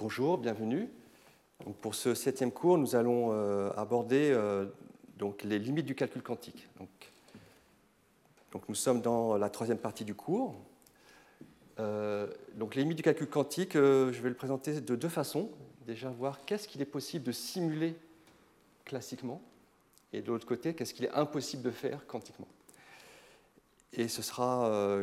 Bonjour, bienvenue. pour ce septième cours, nous allons euh, aborder euh, donc, les limites du calcul quantique. Donc, nous sommes dans la troisième partie du cours. Euh, donc les limites du calcul quantique, je vais le présenter de deux façons. Déjà voir qu'est-ce qu'il est possible de simuler classiquement, et de l'autre côté, qu'est-ce qu'il est impossible de faire quantiquement. Et ce sera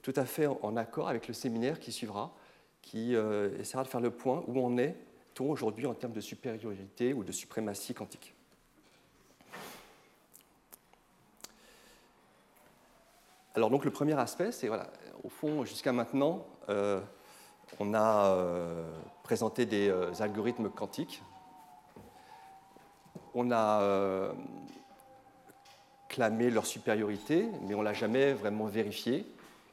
tout à fait en accord avec le séminaire qui suivra, qui euh, essaiera de faire le point où on est aujourd'hui en termes de supériorité ou de suprématie quantique. Alors donc le premier aspect, c'est voilà, au fond jusqu'à maintenant, euh, on a euh, présenté des algorithmes quantiques, on a clamé leur supériorité, mais on l'a jamais vraiment vérifié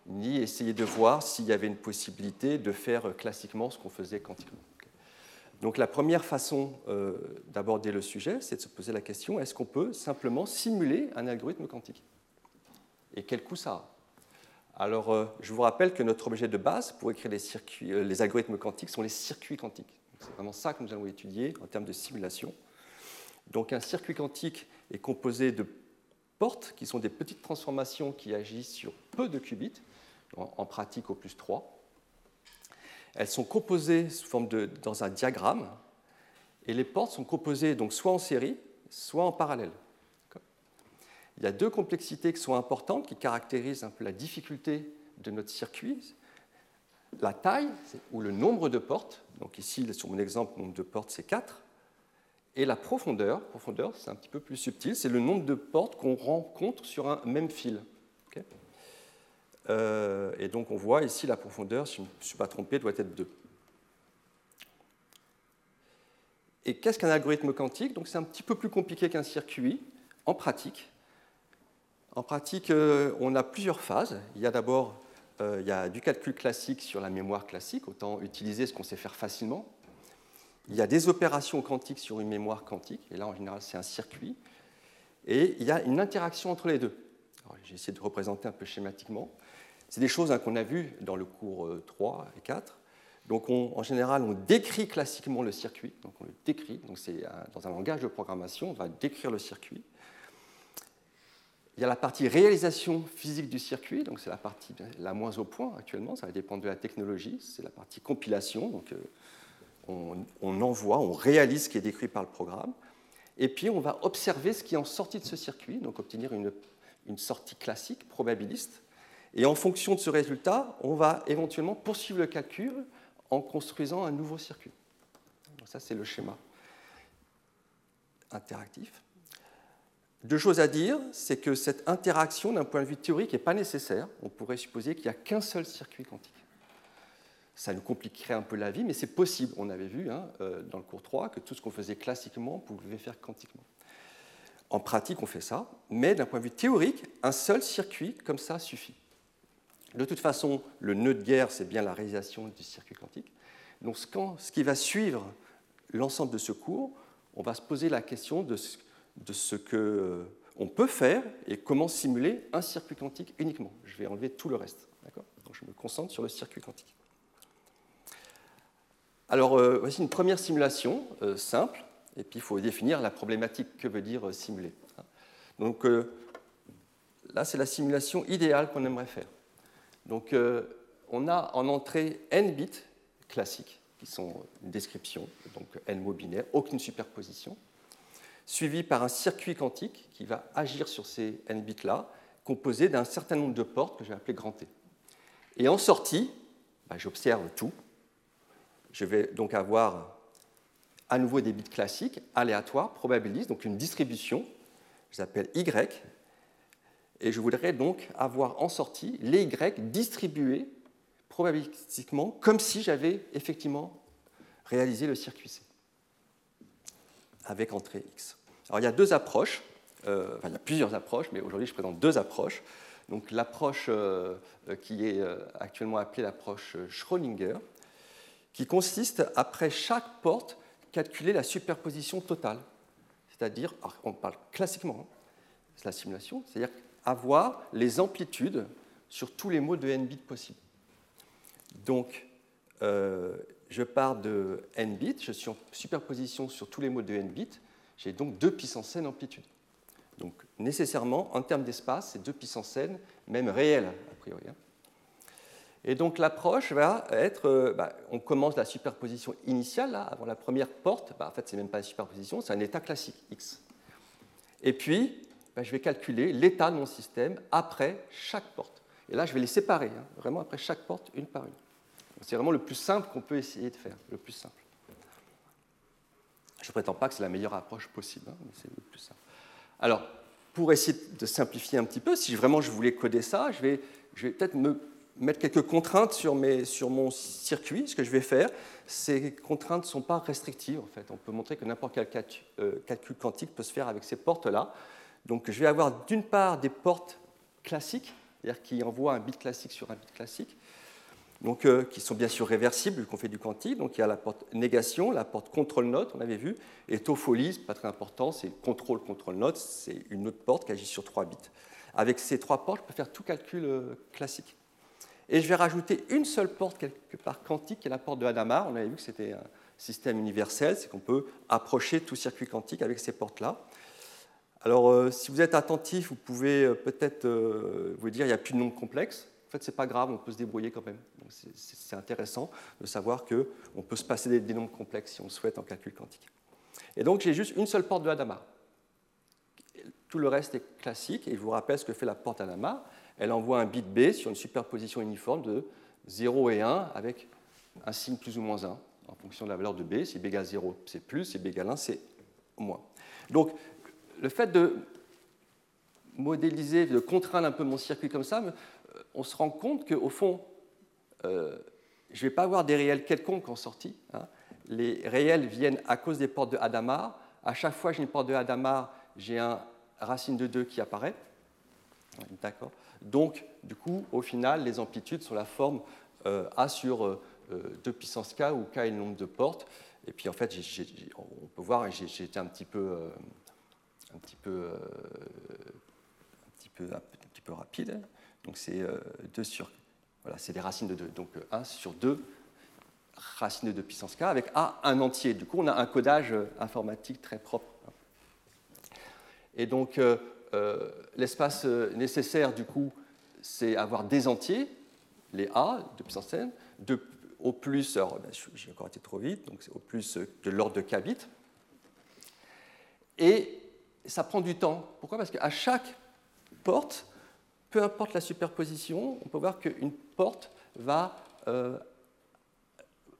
ni essayer de voir s'il y avait une possibilité de faire classiquement ce qu'on faisait quantiquement. Donc la première façon euh, d'aborder le sujet, c'est de se poser la question, est-ce qu'on peut simplement simuler un algorithme quantique? Et quel coût ça a? Alors euh, je vous rappelle que notre objet de base pour écrire les, euh, les algorithmes quantiques sont les circuits quantiques. C'est vraiment ça que nous allons étudier en termes de simulation. Donc un circuit quantique est composé de portes qui sont des petites transformations qui agissent sur peu de qubits, en, pratique au plus 3. Elles sont composées sous forme de, dans un diagramme, et les portes sont composées donc soit en série, soit en parallèle. Il y a deux complexités qui sont importantes, qui caractérisent un peu la difficulté de notre circuit. La taille, ou le nombre de portes, donc ici, sur mon exemple, le nombre de portes, c'est 4. Et la profondeur, profondeur c'est un petit peu plus subtil, c'est le nombre de portes qu'on rencontre sur un même fil. Euh, et donc on voit ici la profondeur, si je ne me suis pas trompé, doit être 2. Et qu'est-ce qu'un algorithme quantique? Donc c'est un petit peu plus compliqué qu'un circuit en pratique. En pratique, euh, on a plusieurs phases. Il y a d'abord euh, il y a du calcul classique sur la mémoire classique, autant utiliser ce qu'on sait faire facilement. Il y a des opérations quantiques sur une mémoire quantique, et là en général c'est un circuit. Et il y a une interaction entre les deux. J'ai essayé de représenter un peu schématiquement. C'est des choses hein, qu'on a vues dans le cours 3 euh, et 4. Donc en général, on décrit classiquement le circuit. Donc on le décrit. Donc c'est dans un langage de programmation, on va décrire le circuit. Il y a la partie réalisation physique du circuit, donc c'est la partie la moins au point actuellement, ça va dépendre de la technologie. C'est la partie compilation, donc euh, on, envoie, on réalise ce qui est décrit par le programme. Et puis on va observer ce qui est en sortie de ce circuit, donc obtenir une sortie classique, probabiliste. Et en fonction de ce résultat, on va éventuellement poursuivre le calcul en construisant un nouveau circuit. ça, c'est le schéma interactif. Deux choses à dire, c'est que cette interaction, d'un point de vue théorique, n'est pas nécessaire. On pourrait supposer qu'il n'y a qu'un seul circuit quantique. Ça nous compliquerait un peu la vie, mais c'est possible. On avait vu hein, euh, dans le cours 3 que tout ce qu'on faisait classiquement, on pouvait faire quantiquement. En pratique, on fait ça, mais d'un point de vue théorique, un seul circuit comme ça suffit. De toute façon, le nœud de guerre, c'est bien la réalisation du circuit quantique. Donc, ce qui va suivre l'ensemble de ce cours, on va se poser la question de ce, qu'on euh, peut faire et comment simuler un circuit quantique uniquement. Je vais enlever tout le reste. Donc, je me concentre sur le circuit quantique. Alors, euh, voici une première simulation euh, simple, et puis il faut définir la problématique que veut dire simuler. Donc, là, c'est la simulation idéale qu'on aimerait faire. Donc, euh, on a en entrée n bits classiques, qui sont une description, donc n mots binaires, aucune superposition, suivi par un circuit quantique qui va agir sur ces n bits-là, composé d'un certain nombre de portes que je vais appeler grand T. Et en sortie, bah, j'observe tout. Je vais donc avoir à nouveau des bits classiques, aléatoires, probabilistes, donc une distribution, je l'appelle Y, et je voudrais donc avoir en sortie les Y distribués probabilistiquement comme si j'avais effectivement réalisé le circuit C avec entrée X. Alors il y a deux approches, euh, enfin il y a plusieurs approches, mais aujourd'hui je présente deux approches. Donc l'approche euh, qui est euh, actuellement appelée l'approche Schrödinger, qui consiste, après chaque porte, calculer la superposition totale. C'est-à-dire, on parle classiquement, hein, c'est la simulation, c'est-à-dire avoir les amplitudes sur tous les mots de n bits possibles. Donc, euh, je pars de n bits, je suis en superposition sur tous les modes de n bits, j'ai donc 2 puissance n amplitude. Donc nécessairement, en termes d'espace, c'est 2 puissance n, même réel a priori. Hein. Et donc l'approche va être, euh, bah, on commence la superposition initiale, là, avant la première porte, bah, en fait c'est même pas une superposition, c'est un état classique, x. Et puis, bah, je vais calculer l'état de mon système après chaque porte. Et là, je vais les séparer, hein, vraiment après chaque porte, une par une. C'est vraiment le plus simple qu'on peut essayer de faire, le plus simple. Je ne prétends pas que c'est la meilleure approche possible, hein, mais c'est le plus simple. Alors, pour essayer de simplifier un petit peu, si vraiment je voulais coder ça, je vais, peut-être me mettre quelques contraintes sur, mon circuit. Ce que je vais faire, ces contraintes ne sont pas restrictives. En fait. On peut montrer que n'importe quel euh, calcul quantique peut se faire avec ces portes-là. Donc je vais avoir d'une part des portes classiques, c'est-à-dire qui envoient un bit classique sur un bit classique, donc, euh, qui sont bien sûr réversibles vu qu'on fait du quantique. Donc il y a la porte négation, la porte contrôle note, on avait vu, et topholie, pas très important, c'est contrôle contrôle note, c'est une autre porte qui agit sur trois bits. Avec ces trois portes, je peux faire tout calcul euh, classique. Et je vais rajouter une seule porte quelque part quantique, qui est la porte de Hadamard. On avait vu que c'était un système universel, c'est qu'on peut approcher tout circuit quantique avec ces portes-là. Alors, euh, si vous êtes attentif, vous pouvez euh, peut-être euh, vous dire qu'il n'y a plus de nombres complexes. En fait, ce n'est pas grave, on peut se débrouiller quand même. C'est intéressant de savoir qu'on peut se passer des, des, nombres complexes si on le souhaite en calcul quantique. Et donc, j'ai juste une seule porte de Hadamard. Tout le reste est classique, et je vous rappelle ce que fait la porte Hadamard elle envoie un bit B sur une superposition uniforme de 0 et 1 avec un signe plus ou moins 1 en fonction de la valeur de B. Si B égale 0, c'est plus, si B égale 1, c'est moins. Donc, le fait de modéliser, de contraindre un peu mon circuit comme ça, on se rend compte qu'au fond, euh, je ne vais pas avoir des réels quelconques en sortie. Hein. Les réels viennent à cause des portes de Hadamard. À chaque fois que j'ai une porte de Hadamard, j'ai un racine de 2 qui apparaît. D'accord donc, du coup, au final, les amplitudes sont la forme euh, A sur 2 euh, puissance K, où K est le nombre de portes. Et puis, en fait, on peut voir, j'ai été un petit peu, euh, un petit peu, un petit peu, un petit peu rapide. Donc, c'est 2 sur. Voilà, c'est des racines de 2. Donc, 1 sur 2 racines de 2 puissance K avec A un entier. Du coup, on a un codage informatique très propre. Et donc, euh, l'espace euh, nécessaire, du coup, c'est avoir des entiers, les A de puissance n, de, au plus, alors ben, j'ai encore été trop vite, donc c'est au plus de l'ordre de k bits. Et ça prend du temps. Pourquoi? Parce qu'à chaque porte, peu importe la superposition, on peut voir qu'une porte va euh,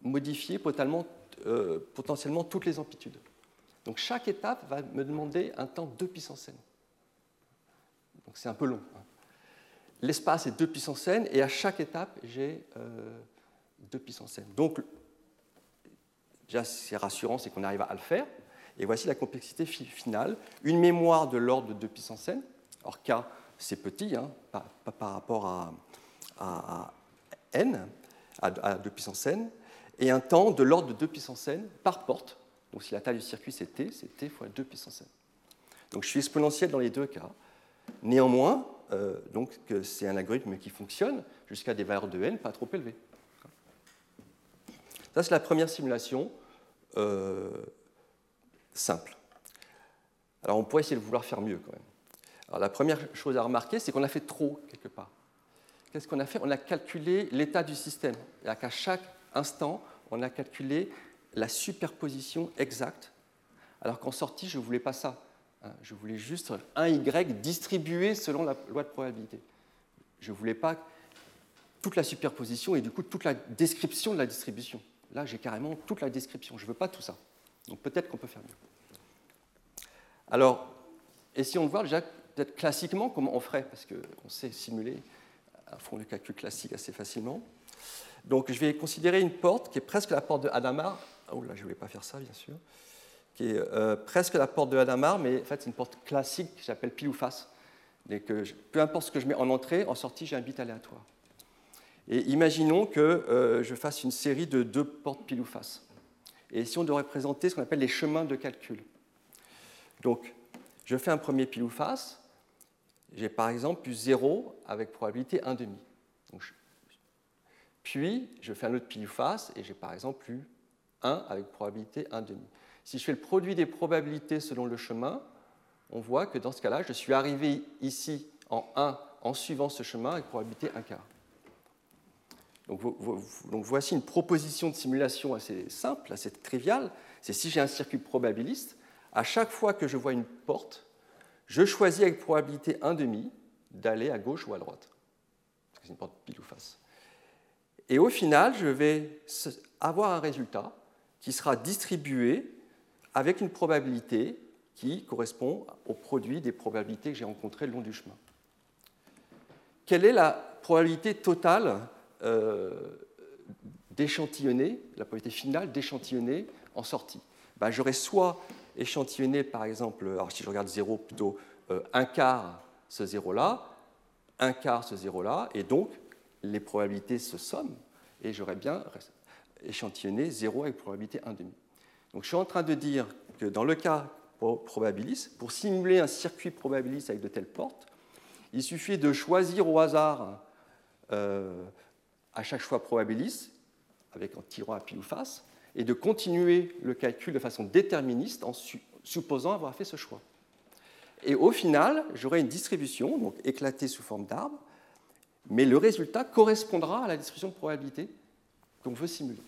modifier potentiellement, potentiellement toutes les amplitudes. Donc chaque étape va me demander un temps de puissance n. Donc c'est un peu long. Hein. L'espace est 2 puissance n, et à chaque étape, j'ai 2 euh, puissance n. Donc, déjà, c'est rassurant, c'est qu'on arrive à le faire. Et voici la complexité finale. Une mémoire de l'ordre de 2 puissance n. Or, K, c'est petit, hein, par rapport à, n, à, 2 puissance n. Et un temps de l'ordre de 2 puissance n par porte. Donc, si la taille du circuit, c'est t, c'est t fois 2 puissance n. Donc, je suis exponentiel dans les deux cas. Néanmoins, euh, donc, c'est un algorithme qui fonctionne jusqu'à des valeurs de n pas trop élevées. Ça, c'est la première simulation euh, simple. Alors, on pourrait essayer de vouloir faire mieux quand même. Alors, la première chose à remarquer, c'est qu'on a fait trop quelque part. Qu'est-ce qu'on a fait? On a calculé l'état du système. Et qu'à chaque instant, on a calculé la superposition exacte, alors qu'en sortie, je ne voulais pas ça. Hein, je voulais juste un Y distribué selon la loi de probabilité. Je ne voulais pas toute la superposition et du coup toute la description de la distribution. Là, j'ai carrément toute la description. Je ne veux pas tout ça. Donc peut-être qu'on peut faire mieux. Alors, essayons de voir déjà peut-être classiquement comment on ferait, parce qu'on sait simuler un fond de calcul classique assez facilement. Donc je vais considérer une porte qui est presque la porte de Hadamard. Oh là, je ne voulais pas faire ça, bien sûr qui est euh, presque la porte de Hadamard, mais en fait, c'est une porte classique que j'appelle pile ou face. Et que peu importe ce que je mets en entrée, en sortie, j'ai un bit aléatoire. Et imaginons que euh, je fasse une série de deux portes pile ou face. Et ici, on doit représenter ce qu'on appelle les chemins de calcul. Donc, je fais un premier pile ou face. J'ai par exemple plus 0 avec probabilité 1,5. Donc, puis je fais un autre pile ou face et j'ai par exemple eu 1 avec probabilité 1 demi. Si je fais le produit des probabilités selon le chemin, on voit que dans ce cas-là, je suis arrivé ici en 1 en suivant ce chemin avec probabilité 1 quart. Donc, voici une proposition de simulation assez simple, assez triviale. C'est si j'ai un circuit probabiliste, à chaque fois que je vois une porte, je choisis avec probabilité 1 demi d'aller à gauche ou à droite. C'est une porte pile ou face. Et au final, je vais avoir un résultat qui sera distribué avec une probabilité qui correspond au produit des probabilités que j'ai rencontrées le long du chemin. Quelle est la probabilité totale euh, d'échantillonner, la probabilité finale d'échantillonner en sortie? Ben, J'aurais soit échantillonné, par exemple, alors si je regarde 0, plutôt euh, un quart ce 0-là, un quart ce 0-là, et donc les probabilités se somment, et j'aurais bien échantillonné 0 avec probabilité 1,5. Donc je suis en train de dire que dans le cas probabiliste, pour simuler un circuit probabiliste avec de telles portes, il suffit de choisir au hasard euh, à chaque fois probabiliste, avec en tirant à pile ou face, et de continuer le calcul de façon déterministe en supposant avoir fait ce choix. Et au final, j'aurai une distribution, donc éclatée sous forme d'arbre, mais le résultat correspondra à la distribution de probabilité qu'on veut simuler.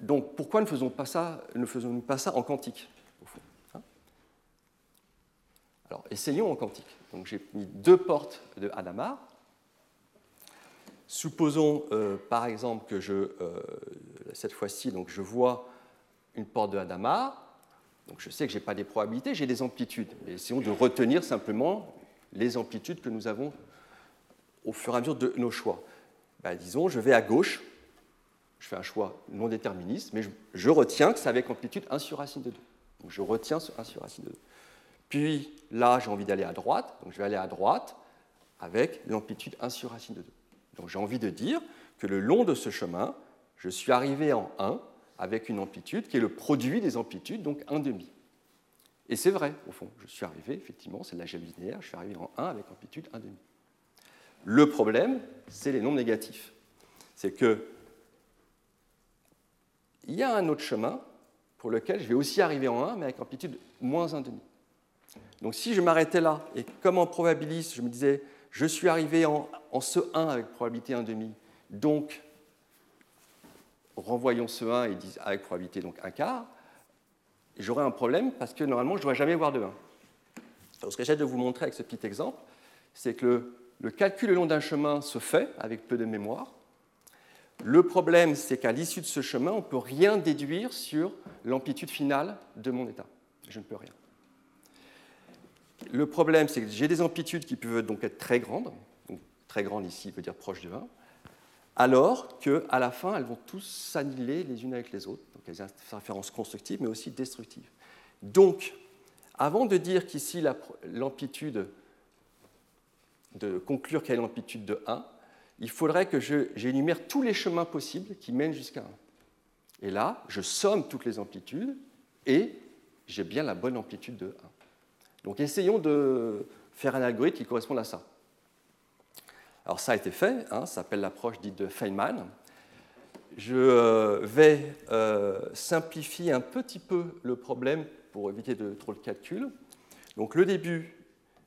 Donc pourquoi ne faisons-nous pas, ça, faisons pas ça en quantique au fond, hein? Alors essayons en quantique. Donc j'ai mis deux portes de Hadamard. Supposons euh, par exemple que je, euh, cette fois-ci, donc je vois une porte de Hadamard. Donc je sais que je n'ai pas des probabilités, j'ai des amplitudes. Mais essayons de retenir simplement les amplitudes que nous avons au fur et à mesure de nos choix. Ben, disons, je vais à gauche, je fais un choix non déterministe, mais je, retiens que c'est avec amplitude 1 sur racine de 2. Donc je retiens ce 1 sur racine de 2. Puis là, j'ai envie d'aller à droite, donc je vais aller à droite avec l'amplitude 1 sur racine de 2. Donc j'ai envie de dire que le long de ce chemin, je suis arrivé en 1 avec une amplitude qui est le produit des amplitudes, donc 1 demi. Et c'est vrai, au fond, je suis arrivé, effectivement, c'est de l'algèbre linéaire, je suis arrivé en 1 avec amplitude 1 demi. Le problème, c'est les nombres négatifs. C'est que il y a un autre chemin pour lequel je vais aussi arriver en 1, mais avec amplitude moins 1,5. Donc si je m'arrêtais là, et comme en probabiliste, je me disais, je suis arrivé en, ce 1 avec probabilité 1,5, donc renvoyons ce 1 et avec probabilité donc 1 quart, j'aurais un problème parce que normalement, je ne devrais jamais voir de 1. ce que j'essaie de vous montrer avec ce petit exemple, c'est que le calcul le long d'un chemin se fait avec peu de mémoire, le problème, c'est qu'à l'issue de ce chemin, on ne peut rien déduire sur l'amplitude finale de mon état. Je ne peux rien. Le problème, c'est que j'ai des amplitudes qui peuvent donc être très grandes, très grandes ici veut dire proche de 1, alors qu'à la fin, elles vont tous s'annihiler les unes avec les autres. Donc elles ont des références constructives, mais aussi destructives. Donc, avant de dire qu'ici l'amplitude, de conclure quelle est l'amplitude de 1, il faudrait que j'énumère tous les chemins possibles qui mènent jusqu'à 1. Et là, je somme toutes les amplitudes et j'ai bien la bonne amplitude de 1. Donc essayons de faire un algorithme qui corresponde à ça. Alors ça a été fait, hein, ça s'appelle l'approche dite de Feynman. Je euh, vais euh, simplifier un petit peu le problème pour éviter de trop de calcul. Donc le début,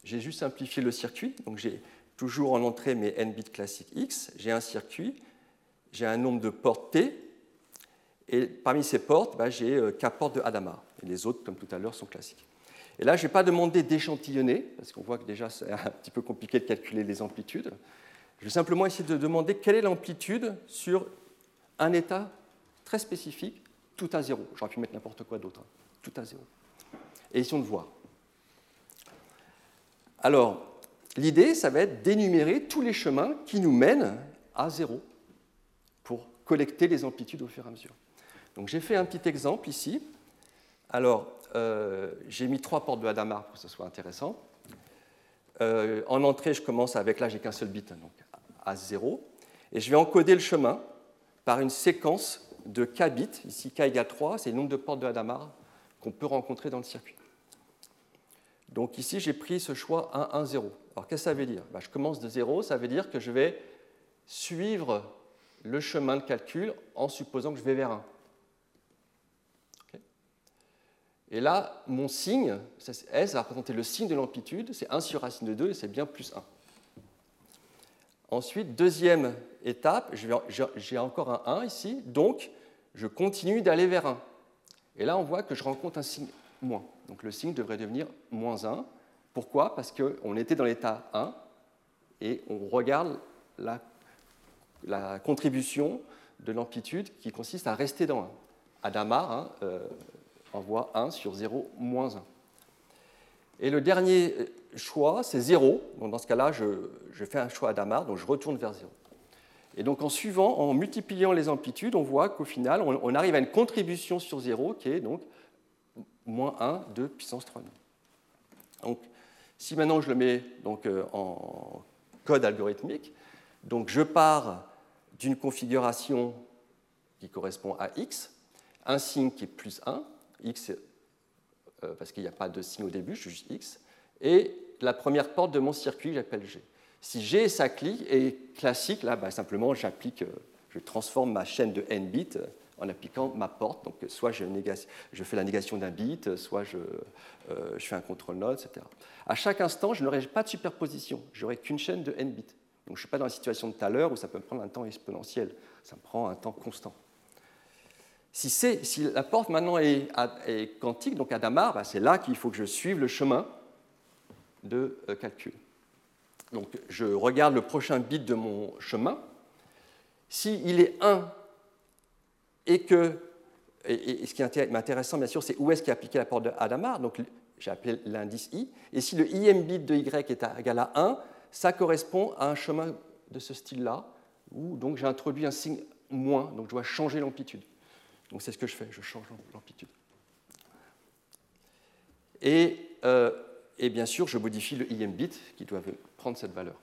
j'ai juste simplifié le circuit. Donc j'ai toujours en entrée mes n bits classiques x, j'ai un circuit, j'ai un nombre de portes t, et parmi ces portes, bah, j'ai euh, k portes de Hadamard. Et les autres, comme tout à l'heure, sont classiques. Et là, je n'ai pas demandé d'échantillonner, parce qu'on voit que déjà, c'est un petit peu compliqué de calculer les amplitudes. Je vais simplement essayer de demander quelle est l'amplitude sur un état très spécifique, tout à zéro. J'aurais pu mettre n'importe quoi d'autre, hein. tout à zéro. Et essayons de voir. Alors, L'idée, ça va être d'énumérer tous les chemins qui nous mènent à zéro pour collecter les amplitudes au fur et à mesure. Donc j'ai fait un petit exemple ici. Alors, euh, j'ai mis trois portes de Hadamard pour que ce soit intéressant. Euh, en entrée, je commence avec, là, j'ai qu'un seul bit, donc à 0. Et je vais encoder le chemin par une séquence de k bits. Ici, k égale 3, c'est le nombre de portes de Hadamard qu'on peut rencontrer dans le circuit. Donc ici, j'ai pris ce choix 1, 1, 0. Alors qu'est-ce que ça veut dire? Bah, Je commence de 0, ça veut dire que je vais suivre le chemin de calcul en supposant que je vais vers 1. Et là, mon signe, S va représenter le signe de l'amplitude, c'est 1 sur racine de 2 et c'est bien plus 1. Ensuite, deuxième étape, j'ai encore un 1 ici, donc je continue d'aller vers 1. Et là, on voit que je rencontre un signe moins. Donc le signe devrait devenir moins 1. Pourquoi? Parce qu'on était dans l'état 1 et on regarde la, contribution de l'amplitude qui consiste à rester dans 1. Adamar hein, euh, envoie 1 sur 0 moins 1. Et le dernier choix, c'est 0. Donc dans ce cas-là, je, fais un choix Adamar, donc je retourne vers 0. Et donc en suivant, en multipliant les amplitudes, on voit qu'au final, on, arrive à une contribution sur 0 qui est donc moins 1 de puissance 3. Donc si maintenant je le mets euh, en code algorithmique, je pars d'une configuration qui correspond à x, un signe qui est plus 1, x euh, parce qu'il n'y a pas de signe au début, je suis juste x, et la première porte de mon circuit, j'appelle G. Si G est cyclique et classique, là, bah, simplement, j'applique, euh, je transforme ma chaîne de n bits en appliquant ma porte. Donc, soit je, fais la négation d'un bit, soit je, euh, fais un contrôle node, etc. À chaque instant, je n'aurai pas de superposition. Je n'aurai qu'une chaîne de n bits. Donc, je ne suis pas dans la situation de tout à l'heure où ça peut me prendre un temps exponentiel. Ça me prend un temps constant. Si, si la porte maintenant est, quantique, donc à Damar, bah, c'est là qu'il faut que je suive le chemin de euh, calcul. Donc je regarde le prochain bit de mon chemin. S'il est 1 et que, et, ce qui est intéressant bien sûr, c'est où est-ce qu'il a appliqué la porte de Hadamard, donc j'ai appelé l'indice i, et si le im bit de y est égal à 1, ça correspond à un chemin de ce style-là, où donc j'ai introduit un signe moins, donc je dois changer l'amplitude. Donc c'est ce que je fais, je change l'amplitude. Et, euh, et, bien sûr, je modifie le im bit qui doit prendre cette valeur.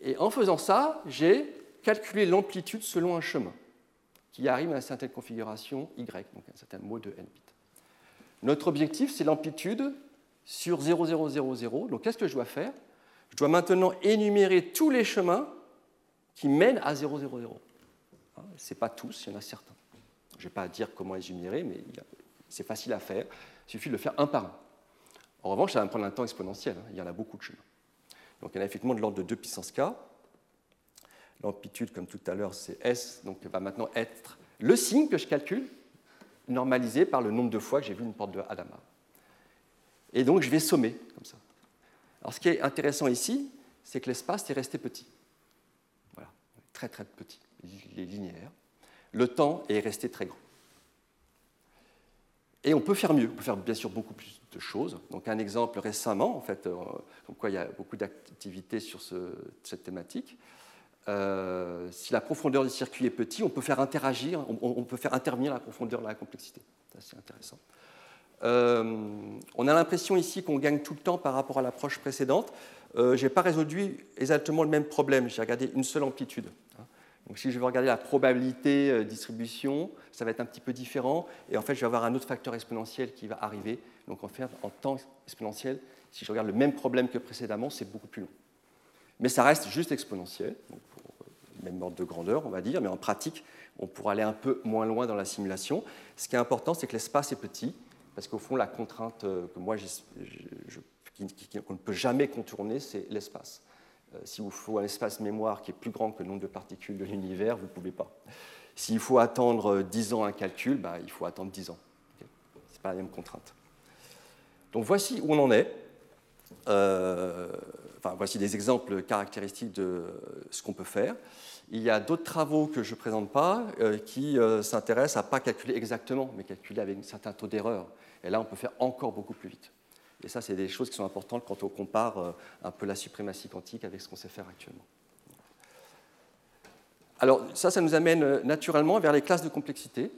Et en faisant ça, j'ai calculé l'amplitude selon un chemin qui arrive à une certaine configuration y, donc un certain mot de n bit. Notre objectif, c'est l'amplitude sur 0000. Donc qu'est-ce que je dois faire? Je dois maintenant énumérer tous les chemins qui mènent à 000. Ce n'est pas tous, il y en a certains. Je ne vais pas dire comment les énumérer, mais c'est facile à faire. Il suffit de le faire un par un. En revanche, ça va me prendre un temps exponentiel. Hein. Il y en a beaucoup de chemins. Donc il y en a effectivement de l'ordre de 2 puissance k. L'amplitude, comme tout à l'heure, c'est S, donc va maintenant être le signe que je calcule, normalisé par le nombre de fois que j'ai vu une porte de Hadamard. Et donc je vais sommer comme ça. Alors ce qui est intéressant ici, c'est que l'espace est resté petit. Voilà, très très petit les linéaires, le temps est resté très grand. Et on peut faire mieux, on peut faire bien sûr beaucoup plus de choses. Donc un exemple récemment, en fait, euh, comme quoi il y a beaucoup d'activités sur cette thématique. Euh, si la profondeur du circuit est petite, on peut faire interagir, on, peut faire intervenir la profondeur de la complexité. C'est intéressant. Euh, on a l'impression ici qu'on gagne tout le temps par rapport à l'approche précédente. je n'ai pas résolu exactement le même problème. J'ai regardé une seule amplitude. Donc, si je veux regarder la probabilité euh, distribution, ça va être un petit peu différent. Et en fait, je vais avoir un autre facteur exponentiel qui va arriver. Donc, en fait, en temps exponentiel, si je regarde le même problème que précédemment, c'est beaucoup plus long. Mais ça reste juste exponentiel, euh, même ordre de grandeur, on va dire. Mais en pratique, on pourra aller un peu moins loin dans la simulation. Ce qui est important, c'est que l'espace est petit, parce qu'au fond, la contrainte euh, que moi, qu'on ne peut jamais contourner, c'est l'espace. Euh, si vous faut un espace mémoire qui est plus grand que le nombre de particules de l'univers, vous ne pouvez pas. S'il faut attendre 10 ans un calcul, bah, il faut attendre 10 ans. Ce n'est pas la même contrainte. Donc voici où on en est. Euh, enfin, voici des exemples caractéristiques de ce qu'on peut faire. Il y a d'autres travaux que je ne présente pas euh, qui s'intéressent à ne pas calculer exactement, mais calculer avec un certain taux d'erreur. Et là, on peut faire encore beaucoup plus vite. Et ça, c'est des choses qui sont importantes quand on compare euh, un peu la suprématie quantique avec ce qu'on sait faire actuellement. Alors ça, ça nous amène euh, naturellement vers les classes de complexité,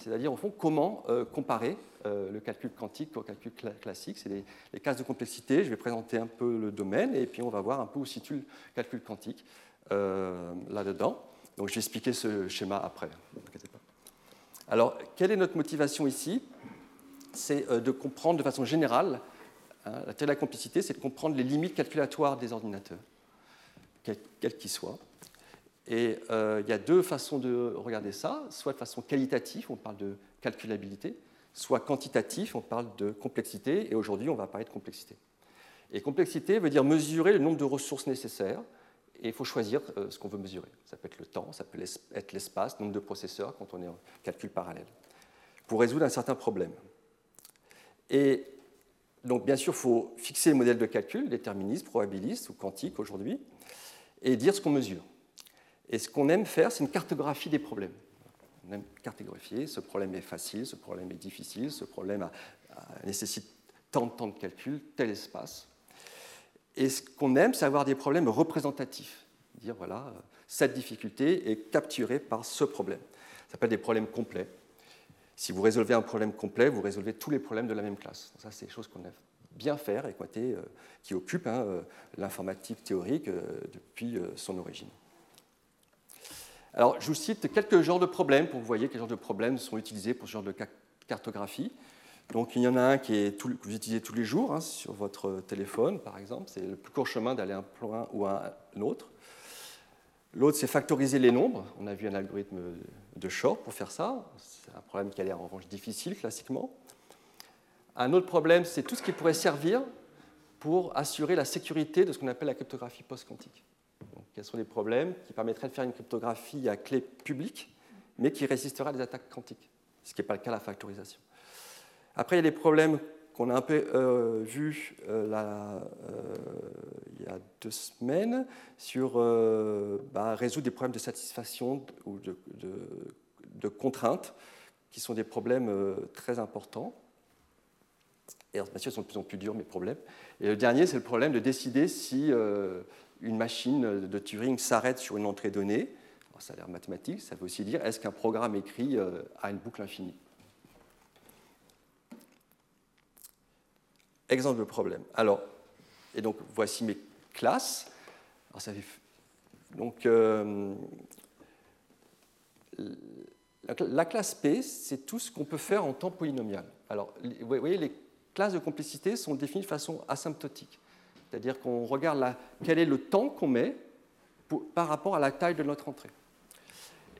c'est-à-dire au fond comment euh, comparer le calcul quantique au calcul classique. C'est les, classes de complexité. Je vais présenter un peu le domaine et puis on va voir un peu où situe le calcul quantique là-dedans. Donc je vais expliquer ce schéma après. Alors quelle est notre motivation ici? C'est de comprendre de façon générale Hein, la théorie de la complexité, c'est de comprendre les limites calculatoires des ordinateurs. quel qu'il soit. Et euh, il y a deux façons de regarder ça, soit de façon qualitative, on parle de calculabilité, soit quantitatif, on parle de complexité, et aujourd'hui on va parler de complexité. Et complexité veut dire mesurer le nombre de ressources nécessaires, et il faut choisir euh, ce qu'on veut mesurer. Ça peut être le temps, ça peut être l'espace, le nombre de processeurs quand on est en calcul parallèle, pour résoudre un certain problème. Et donc bien sûr, il faut fixer le modèle de calcul, déterministe, probabiliste ou quantique aujourd'hui, et dire ce qu'on mesure. Et ce qu'on aime faire, c'est une cartographie des problèmes. On aime cartographier, ce problème est facile, ce problème est difficile, ce problème nécessite tant de temps de calcul, tel espace. Et ce qu'on aime, c'est avoir des problèmes représentatifs. Dire, voilà, cette difficulté est capturée par ce problème. Ça s'appelle des problèmes complets. Si vous résolvez un problème complet, vous résolvez tous les problèmes de la même classe. ça, c'est des choses qu'on aime bien faire et euh, qui occupent hein, euh, l'informatique théorique euh, depuis son origine. Alors, je vous cite quelques genres de problèmes pour que vous voyez quels genres de problèmes sont utilisés pour ce genre de cartographie. Donc, il y en a un qui est que vous utilisez tous les jours hein, sur votre téléphone, par exemple. C'est le plus court chemin d'aller à un point ou à un autre. L'autre, c'est factoriser les nombres. On a vu un algorithme de Shor pour faire ça. C'est un problème qui a l'air en revanche difficile classiquement. Un autre problème, c'est tout ce qui pourrait servir pour assurer la sécurité de ce qu'on appelle la cryptographie post-quantique quels sont les problèmes qui permettraient de faire une cryptographie à clé publique, mais qui résisterait à des attaques quantiques, ce qui n'est pas le cas de la factorisation. Après, il y a des problèmes qu'on a un peu euh, vus euh, euh, il y a deux semaines sur bah, résoudre des problèmes de satisfaction ou de, de contraintes, qui sont des problèmes très importants. Et bien sûr, ils sont de plus en plus durs, mes problèmes. Et le dernier, c'est le problème de décider si une machine de Turing s'arrête sur une entrée donnée, ça a l'air mathématique, ça veut aussi dire est-ce qu'un programme écrit euh, a une boucle infinie? Exemple de problème. Alors, et donc voici mes classes. donc, euh, la classe P, c'est tout ce qu'on peut faire en temps polynomial. Alors, vous voyez, les classes de complexité sont définies de façon asymptotique. C'est-à-dire qu'on regarde quel est le temps qu'on met par rapport à la taille de notre entrée.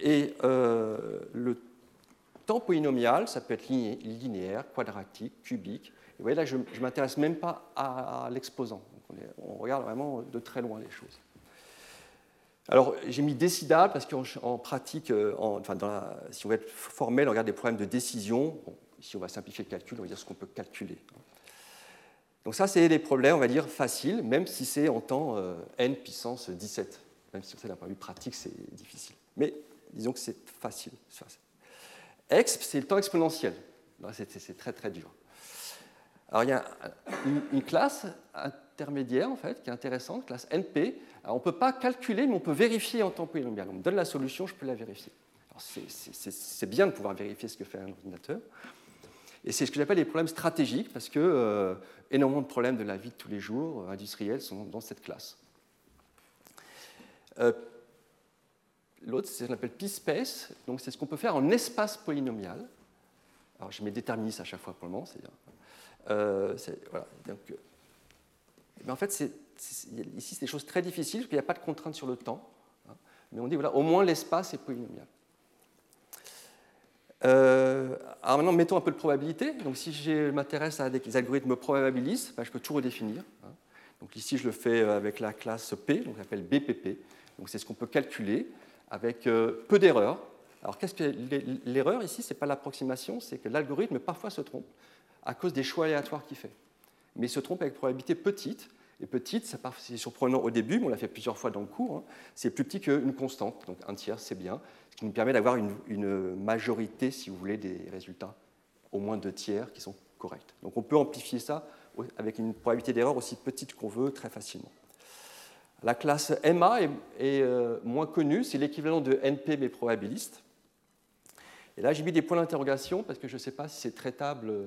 Et euh, le temps polynomial, ça peut être linéaire, quadratique, cubique. Vous voyez là, je ne m'intéresse même pas à, l'exposant. On, regarde vraiment de très loin les choses. Alors, j'ai mis décidable parce qu'en pratique, euh, si on veut être formel, on regarde des problèmes de décision. ici, on va simplifier le calcul, on va dire ce qu'on peut calculer. Donc ça, c'est des problèmes, on va dire, faciles, même si c'est en temps euh, n puissance 17. Même si d'un point de vue pratique, c'est difficile. Mais disons que c'est facile. Exp, c'est le temps exponentiel. C'est très très dur. Alors il y a une, classe intermédiaire, en fait, qui est intéressante, classe NP. Alors, on ne peut pas calculer, mais on peut vérifier en temps polynomial. On me donne la solution, je peux la vérifier. C'est bien de pouvoir vérifier ce que fait un ordinateur. Et c'est ce que j'appelle les problèmes stratégiques, parce que euh, énormément de problèmes de la vie de tous les jours euh, industriels sont dans cette classe. Euh, l'autre, c'est ce qu'on appelle P-space, donc c'est ce qu'on peut faire en espace polynomial. Alors je mets déterministe à chaque fois pour le moment, c'est-à-dire. Voilà, mais en fait, ici, c'est des choses très difficiles, parce qu'il n'y a pas de contrainte sur le temps. Hein. mais on dit, voilà, au moins l'espace est polynomial. Euh, alors maintenant, mettons un peu de probabilité. Donc si je m'intéresse à des algorithmes probabilistes, ben, je peux tout redéfinir. Hein. Donc ici, je le fais euh, avec la classe P, donc j'appelle BPP. Donc c'est ce qu'on peut calculer avec euh, peu d'erreurs. Alors qu'est-ce que l'erreur ici Ce n'est pas l'approximation, c'est que l'algorithme parfois se trompe à cause des choix aléatoires qu'il fait. Mais il se trompe avec probabilité petite. Et petite, c'est surprenant au début, mais on l'a fait plusieurs fois dans le cours. Hein. C'est plus petit qu'une constante, donc un tiers, c'est bien ce qui nous permet d'avoir une, majorité, si vous voulez, des résultats, au moins deux tiers, qui sont corrects. Donc on peut amplifier ça avec une probabilité d'erreur aussi petite qu'on veut très facilement. La classe MA est, euh, moins connue, c'est l'équivalent de NP mais probabiliste. Et là, j'ai mis des points d'interrogation parce que je ne sais pas si c'est traitable, euh,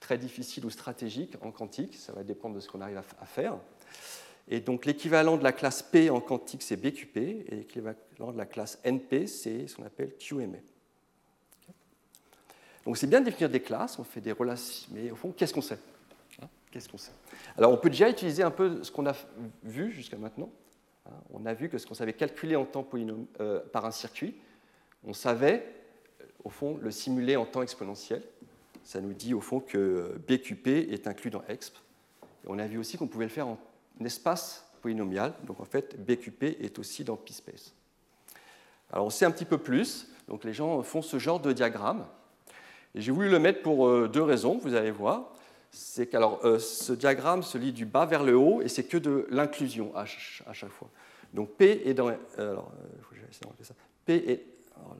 très difficile ou stratégique en quantique, ça va dépendre de ce qu'on arrive à faire. Et donc l'équivalent de la classe P en quantique, c'est BQP, et l'équivalent de la classe NP, c'est ce qu'on appelle QMA. Donc c'est bien de définir des classes, on fait des relations, mais au fond, qu'est-ce qu'on sait? Qu'est-ce qu'on sait? Alors on peut déjà utiliser un peu ce qu'on a vu jusqu'à maintenant. Hein, on a vu que ce qu'on savait calculer en temps euh, par un circuit, on savait, au fond, le simuler en temps exponentiel. Ça nous dit, au fond, que BQP est inclus dans EXP. On a vu aussi qu'on pouvait le faire en espace polynomial. Donc, en fait, BQP est aussi dans PSpace. Alors, on sait un petit peu plus. Donc, les gens font ce genre de diagramme. J'ai voulu le mettre pour euh, deux raisons, vous allez voir. C'est que euh, ce diagramme se lit du bas vers le haut et c'est que de l'inclusion à, chaque fois. Donc P est dans. Euh, alors, ça. P est. Oh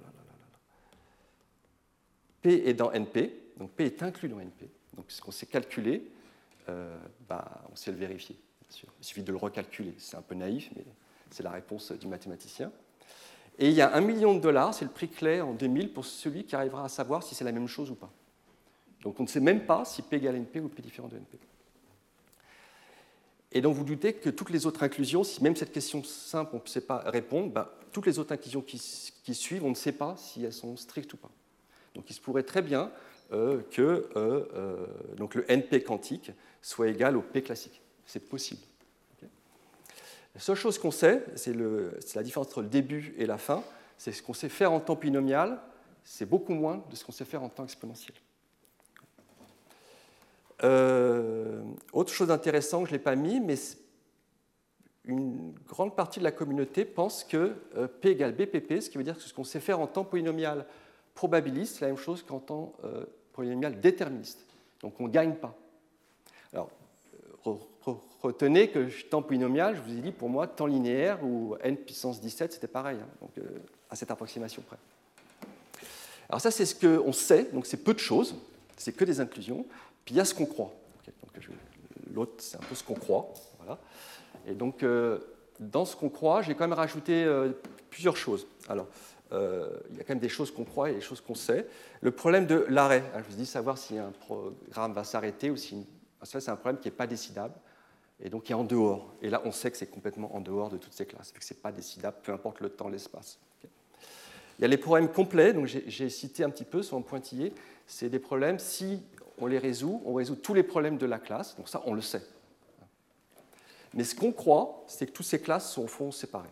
P est dans NP, donc P est inclus dans NP. Donc ce qu'on sait calculer, bah, on sait le vérifier. Il suffit de le recalculer. C'est un peu naïf, mais c'est la réponse du mathématicien. Et il y a un million de dollars, c'est le prix clé en 2000 pour celui qui arrivera à savoir si c'est la même chose ou pas. Donc on ne sait même pas si P égale NP ou P différent de NP. Et donc vous doutez que toutes les autres inclusions, si même cette question simple on ne sait pas répondre, ben, toutes les autres inclusions qui, suivent, on ne sait pas si elles sont strictes ou pas. Donc il se pourrait très bien euh, que euh, euh, donc le NP quantique soit égal au P classique. C'est possible. La seule chose qu'on sait, c'est la différence entre le début et la fin, c'est ce qu'on sait faire en temps binomial, c'est beaucoup moins de ce qu'on sait faire en temps exponentiel. Autre chose intéressante, je ne l'ai pas mis, mais une grande partie de la communauté pense que P égale BPP, ce qui veut dire que ce qu'on sait faire en temps polynomial probabiliste, c'est la même chose qu'en temps euh, polynomial déterministe. Donc on ne gagne pas. Alors, retenez que temps polynomial, je vous ai dit pour moi, temps linéaire ou n puissance 17, c'était pareil, hein, donc, euh, à cette approximation près. Alors ça, c'est ce qu'on sait, donc c'est peu de choses, c'est que des inclusions, puis il y a ce qu'on croit. L'autre, c'est un peu ce qu'on croit. Voilà. Et donc, euh, dans ce qu'on croit, j'ai quand même rajouté euh, plusieurs choses. Alors, il y a quand même des choses qu'on croit et des choses qu'on sait. Le problème de l'arrêt, hein, je vous dis savoir si un programme va s'arrêter ou si ça, c'est un problème qui n'est pas décidable et donc qui est en dehors. Et là, on sait que c'est complètement en dehors de toutes ces classes, que ce n'est pas décidable, peu importe le temps, l'espace. Il y a les problèmes complets, donc j'ai cité un petit peu, sont en pointillé. C'est des problèmes, si on les résout, on résout tous les problèmes de la classe, donc ça, on le sait. Mais ce qu'on croit, c'est que toutes ces classes sont au fond séparées.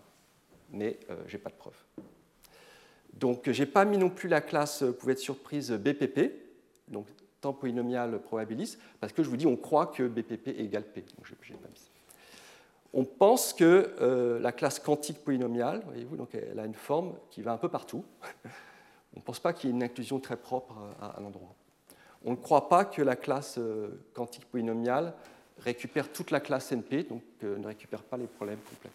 Mais euh, je n'ai pas de preuve. Donc, je n'ai pas mis non plus la classe, vous pouvez être surprise, BPP, donc temps polynomial probabiliste, parce que je vous dis, on croit que BPP égale P. Donc, pas On pense que euh, la classe quantique polynomiale, voyez-vous, donc elle a une forme qui va un peu partout. On ne pense pas qu'il y ait une inclusion très propre à, un endroit. On ne croit pas que la classe euh, quantique polynomiale récupère toute la classe NP, donc euh, ne récupère pas les problèmes complets.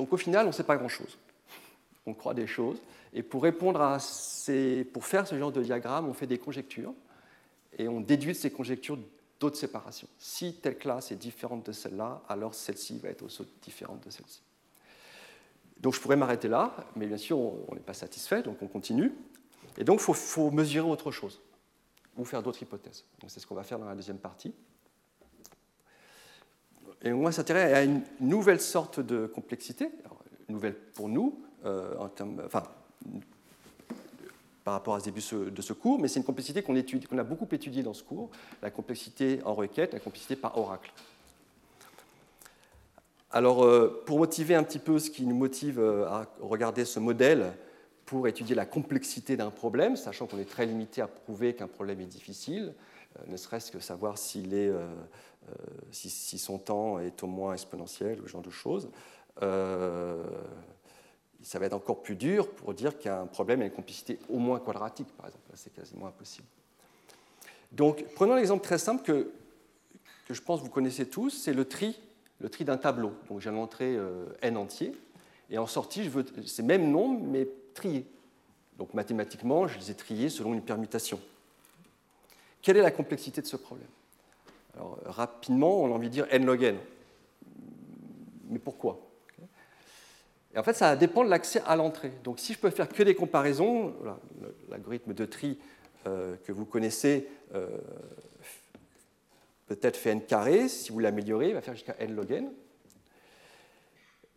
Donc au final, on ne sait pas grand-chose. On croit des choses. Et pour répondre à ces, pour faire ce genre de diagramme, on fait des conjectures et on déduit de ces conjectures d'autres séparations. Si telle classe est différente de celle-là, alors celle-ci va être aussi différente de celle-ci. Donc je pourrais m'arrêter là, mais bien sûr, on n'est pas satisfait, donc on continue. Et donc il faut, mesurer autre chose, ou faire d'autres hypothèses. C'est ce qu'on va faire dans la deuxième partie. Et on va s'intéresser à une nouvelle sorte de complexité, nouvelle pour nous, euh, enfin, par rapport à ce début de ce cours, mais c'est une complexité qu'on a beaucoup étudiée dans ce cours, la complexité en requête, la complexité par oracle. Alors, euh, pour motiver un petit peu ce qui nous motive euh, à regarder ce modèle pour étudier la complexité d'un problème, sachant qu'on est très limité à prouver qu'un problème est difficile, euh, ne serait-ce que savoir s'il est, si, si, son temps est au moins exponentiel ou ce genre de choses, ça va être encore plus dur pour dire qu'il y a un problème à une complicité au moins quadratique, par exemple. C'est quasiment impossible. Donc, prenons l'exemple très simple que, je pense que vous connaissez tous, c'est le tri, le tri d'un tableau. Donc, j'ai montré euh, n entier, et en sortie, je veux ces mêmes nombres, mais triés. Donc, mathématiquement, je les ai triés selon une permutation. Quelle est la complexité de ce problème? Alors, rapidement, on a envie de dire n log n. Mais pourquoi? Et en fait, ça dépend de l'accès à l'entrée. Donc si je peux faire que des comparaisons, l'algorithme de tri euh, que vous connaissez euh, peut-être fait n carré, si vous l'améliorez, il va faire jusqu'à n log n.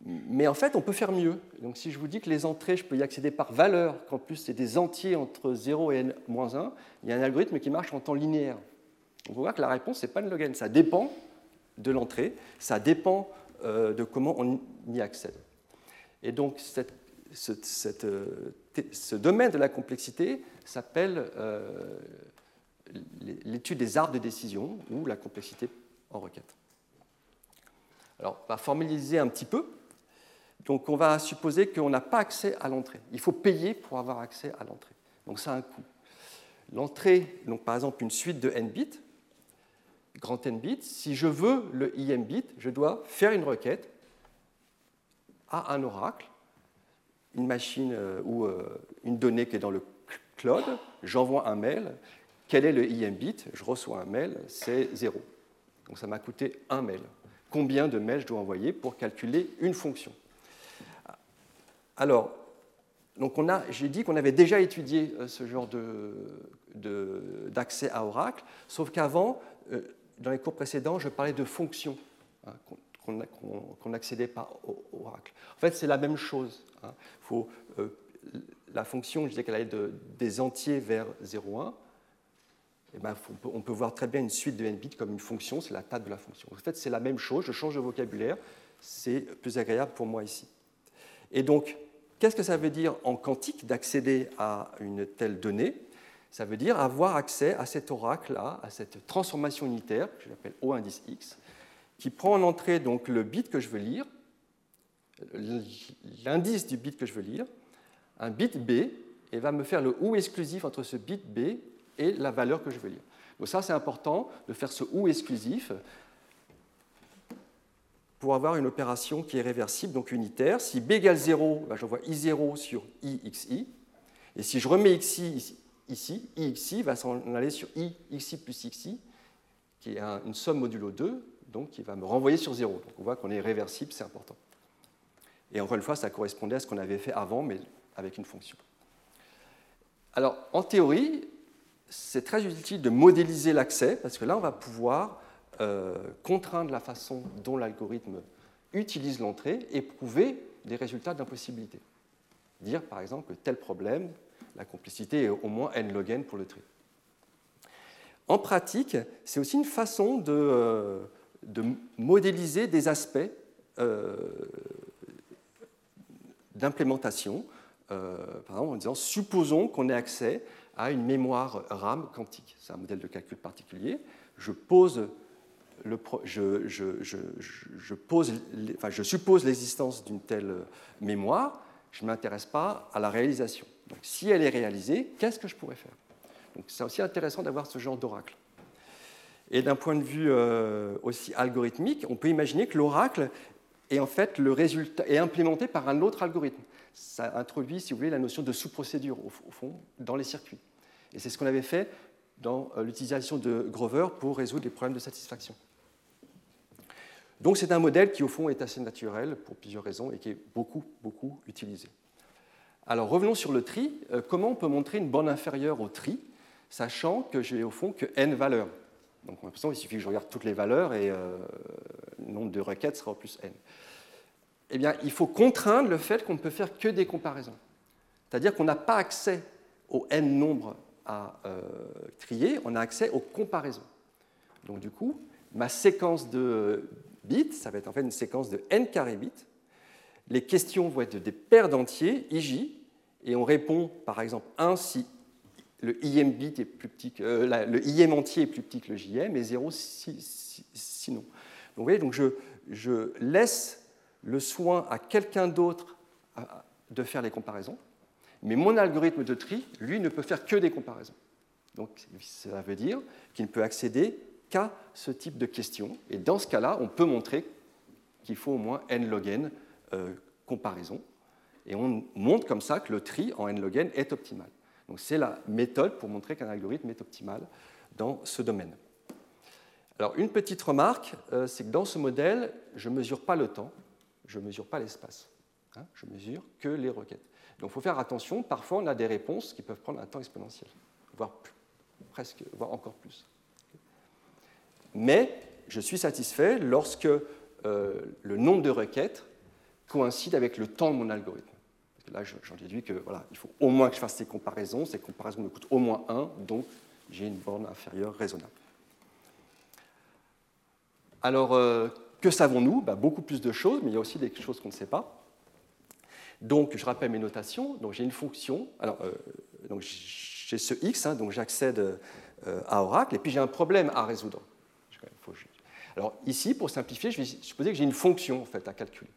Mais en fait, on peut faire mieux. Donc si je vous dis que les entrées, je peux y accéder par valeur, qu'en plus c'est des entiers entre 0 et n-1, il y a un algorithme qui marche en temps linéaire. On voit que la réponse, ce n'est pas n log n. Ça dépend de l'entrée, ça dépend euh, de comment on y accède. Et donc, euh, ce domaine de la complexité s'appelle euh, l'étude des arbres de décision ou la complexité en requête. Alors, on va formaliser un petit peu. Donc, on va supposer qu'on n'a pas accès à l'entrée. Il faut payer pour avoir accès à l'entrée. Donc, ça a un coût. L'entrée, par exemple une suite de n bits, grand n bits, si je veux le im bit, je dois faire une requête à un oracle, une machine euh, ou euh, une donnée qui est dans le cloud, j'envoie un mail, quel est le im bit? Je reçois un mail, c'est 0. Donc ça m'a coûté un mail. Combien de mails je dois envoyer pour calculer une fonction? Alors, j'ai dit qu'on avait déjà étudié euh, ce genre d'accès à Oracle, sauf qu'avant, euh, dans les cours précédents, je parlais de fonctions hein, qu'on n'accédait pas Oracle. En fait, c'est la même chose. Hein. Euh, la fonction, je disais qu'elle allait de, des entiers vers 0,1. Eh ben, on peut voir très bien une suite de n bits comme une fonction, c'est la table de la fonction. En fait, c'est la même chose, je change de vocabulaire, c'est plus agréable pour moi ici. Et donc, qu'est-ce que ça veut dire en quantique d'accéder à une telle donnée? Ça veut dire avoir accès à cet oracle-là, à cette transformation unitaire, que j'appelle O indice X, qui prend en entrée donc le bit que je veux lire, l'indice du bit que je veux lire, un bit B, et va me faire le OU exclusif entre ce bit B et la valeur que je veux lire. Donc ça, c'est important de faire ce OU exclusif pour avoir une opération qui est réversible, donc unitaire. Si b égale 0, ben j'envoie i0 sur ixi. Et si je remets xi ici, ixi va s'en aller sur i xi plus xi, qui est une somme modulo 2, donc qui va me renvoyer sur 0. Donc on voit qu'on est réversible, c'est important. Et encore une fois, ça correspondait à ce qu'on avait fait avant, mais avec une fonction. Alors, en théorie, c'est très utile de modéliser l'accès, parce que là, on va pouvoir euh, contraindre la façon dont l'algorithme utilise l'entrée et prouver des résultats d'impossibilité. Dire, par exemple, que tel problème, la complicité est au moins n log n pour le tri. En pratique, c'est aussi une façon de, euh, modéliser des aspects euh, d'implémentation. par exemple, en disant, supposons qu'on ait accès à une mémoire RAM quantique. C'est un modèle de calcul particulier. Je pose je, suppose l'existence d'une telle mémoire, je ne m'intéresse pas à la réalisation. Si elle est réalisée, qu'est-ce que je pourrais faire? C'est aussi intéressant d'avoir ce genre d'oracle. Et d'un point de vue euh, aussi algorithmique, on peut imaginer que l'oracle est en fait le résultat est implémenté par un autre algorithme ça introduit, si vous voulez, la notion de sous-procédure, au, fond, dans les circuits. Et c'est ce qu'on avait fait dans euh, l'utilisation de Grover pour résoudre les problèmes de satisfaction. Donc c'est un modèle qui, au fond, est assez naturel pour plusieurs raisons et qui est beaucoup, beaucoup utilisé. Alors revenons sur le tri. Euh, comment on peut montrer une borne inférieure au tri, sachant que j'ai au fond que n valeurs? Donc on a l'impression qu'il suffit que je regarde toutes les valeurs et euh, le nombre de requêtes sera au plus n eh bien, il faut contraindre le fait qu'on ne peut faire que des comparaisons. C'est-à-dire qu'on n'a pas accès au n nombre à euh, trier, on a accès aux comparaisons. Donc du coup, ma séquence de bits, ça va être en fait une séquence de n carré bits. Les questions vont être des paires d'entiers, ij, et on répond par exemple 1 si le im bit est plus petit que, euh, le im entier est plus petit que le jm, et 0 si, sinon. Donc vous voyez, donc je, je laisse le soin à quelqu'un d'autre de faire les comparaisons, mais mon algorithme de tri, lui, ne peut faire que des comparaisons. Donc ça veut dire qu'il ne peut accéder qu'à ce type de questions. Et dans ce cas-là, on peut montrer qu'il faut au moins n log n euh, comparaisons. Et on montre comme ça que le tri en n log n est optimal. Donc c'est la méthode pour montrer qu'un algorithme est optimal dans ce domaine. Alors une petite remarque, euh, c'est que dans ce modèle, je ne mesure pas le temps, je ne mesure pas l'espace. Hein, je mesure que les requêtes. Donc il faut faire attention, parfois on a des réponses qui peuvent prendre un temps exponentiel, voire presque, voire encore plus. Mais je suis satisfait lorsque euh, le nombre de requêtes coïncide avec le temps de mon algorithme. là, j'en déduis que voilà, il faut au moins que je fasse ces comparaisons. Ces comparaisons me coûtent au moins 1, donc j'ai une borne inférieure raisonnable. Alors, euh, que savons-nous? Bah, Beaucoup plus de choses, mais il y a aussi des choses qu'on ne sait pas. Donc, je rappelle mes notations. Donc, j'ai une fonction. Alors, euh, j'ai ce x, hein, donc j'accède à Oracle, et puis j'ai un problème à résoudre. Alors, ici, pour simplifier, je vais supposer que j'ai une fonction à calculer.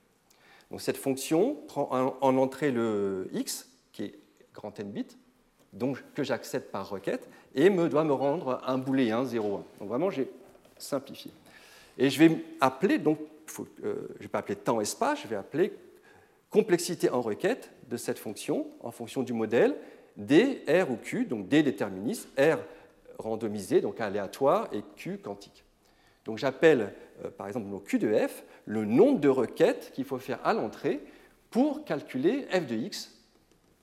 Donc, cette fonction prend en entrée le x, qui est grand n bits, donc que j'accède par requête, et me doit me rendre un booléen 0,1. Donc, vraiment, j'ai simplifié. Et je vais appeler, donc, euh, je ne vais pas appeler temps espace, je vais appeler complexité en requête de cette fonction en fonction du modèle D, R ou Q, donc D déterministe, R randomisé, donc aléatoire, et Q quantique. Donc j'appelle, euh, par exemple, mon Q de F, le nombre de requêtes qu'il faut faire à l'entrée pour calculer F de X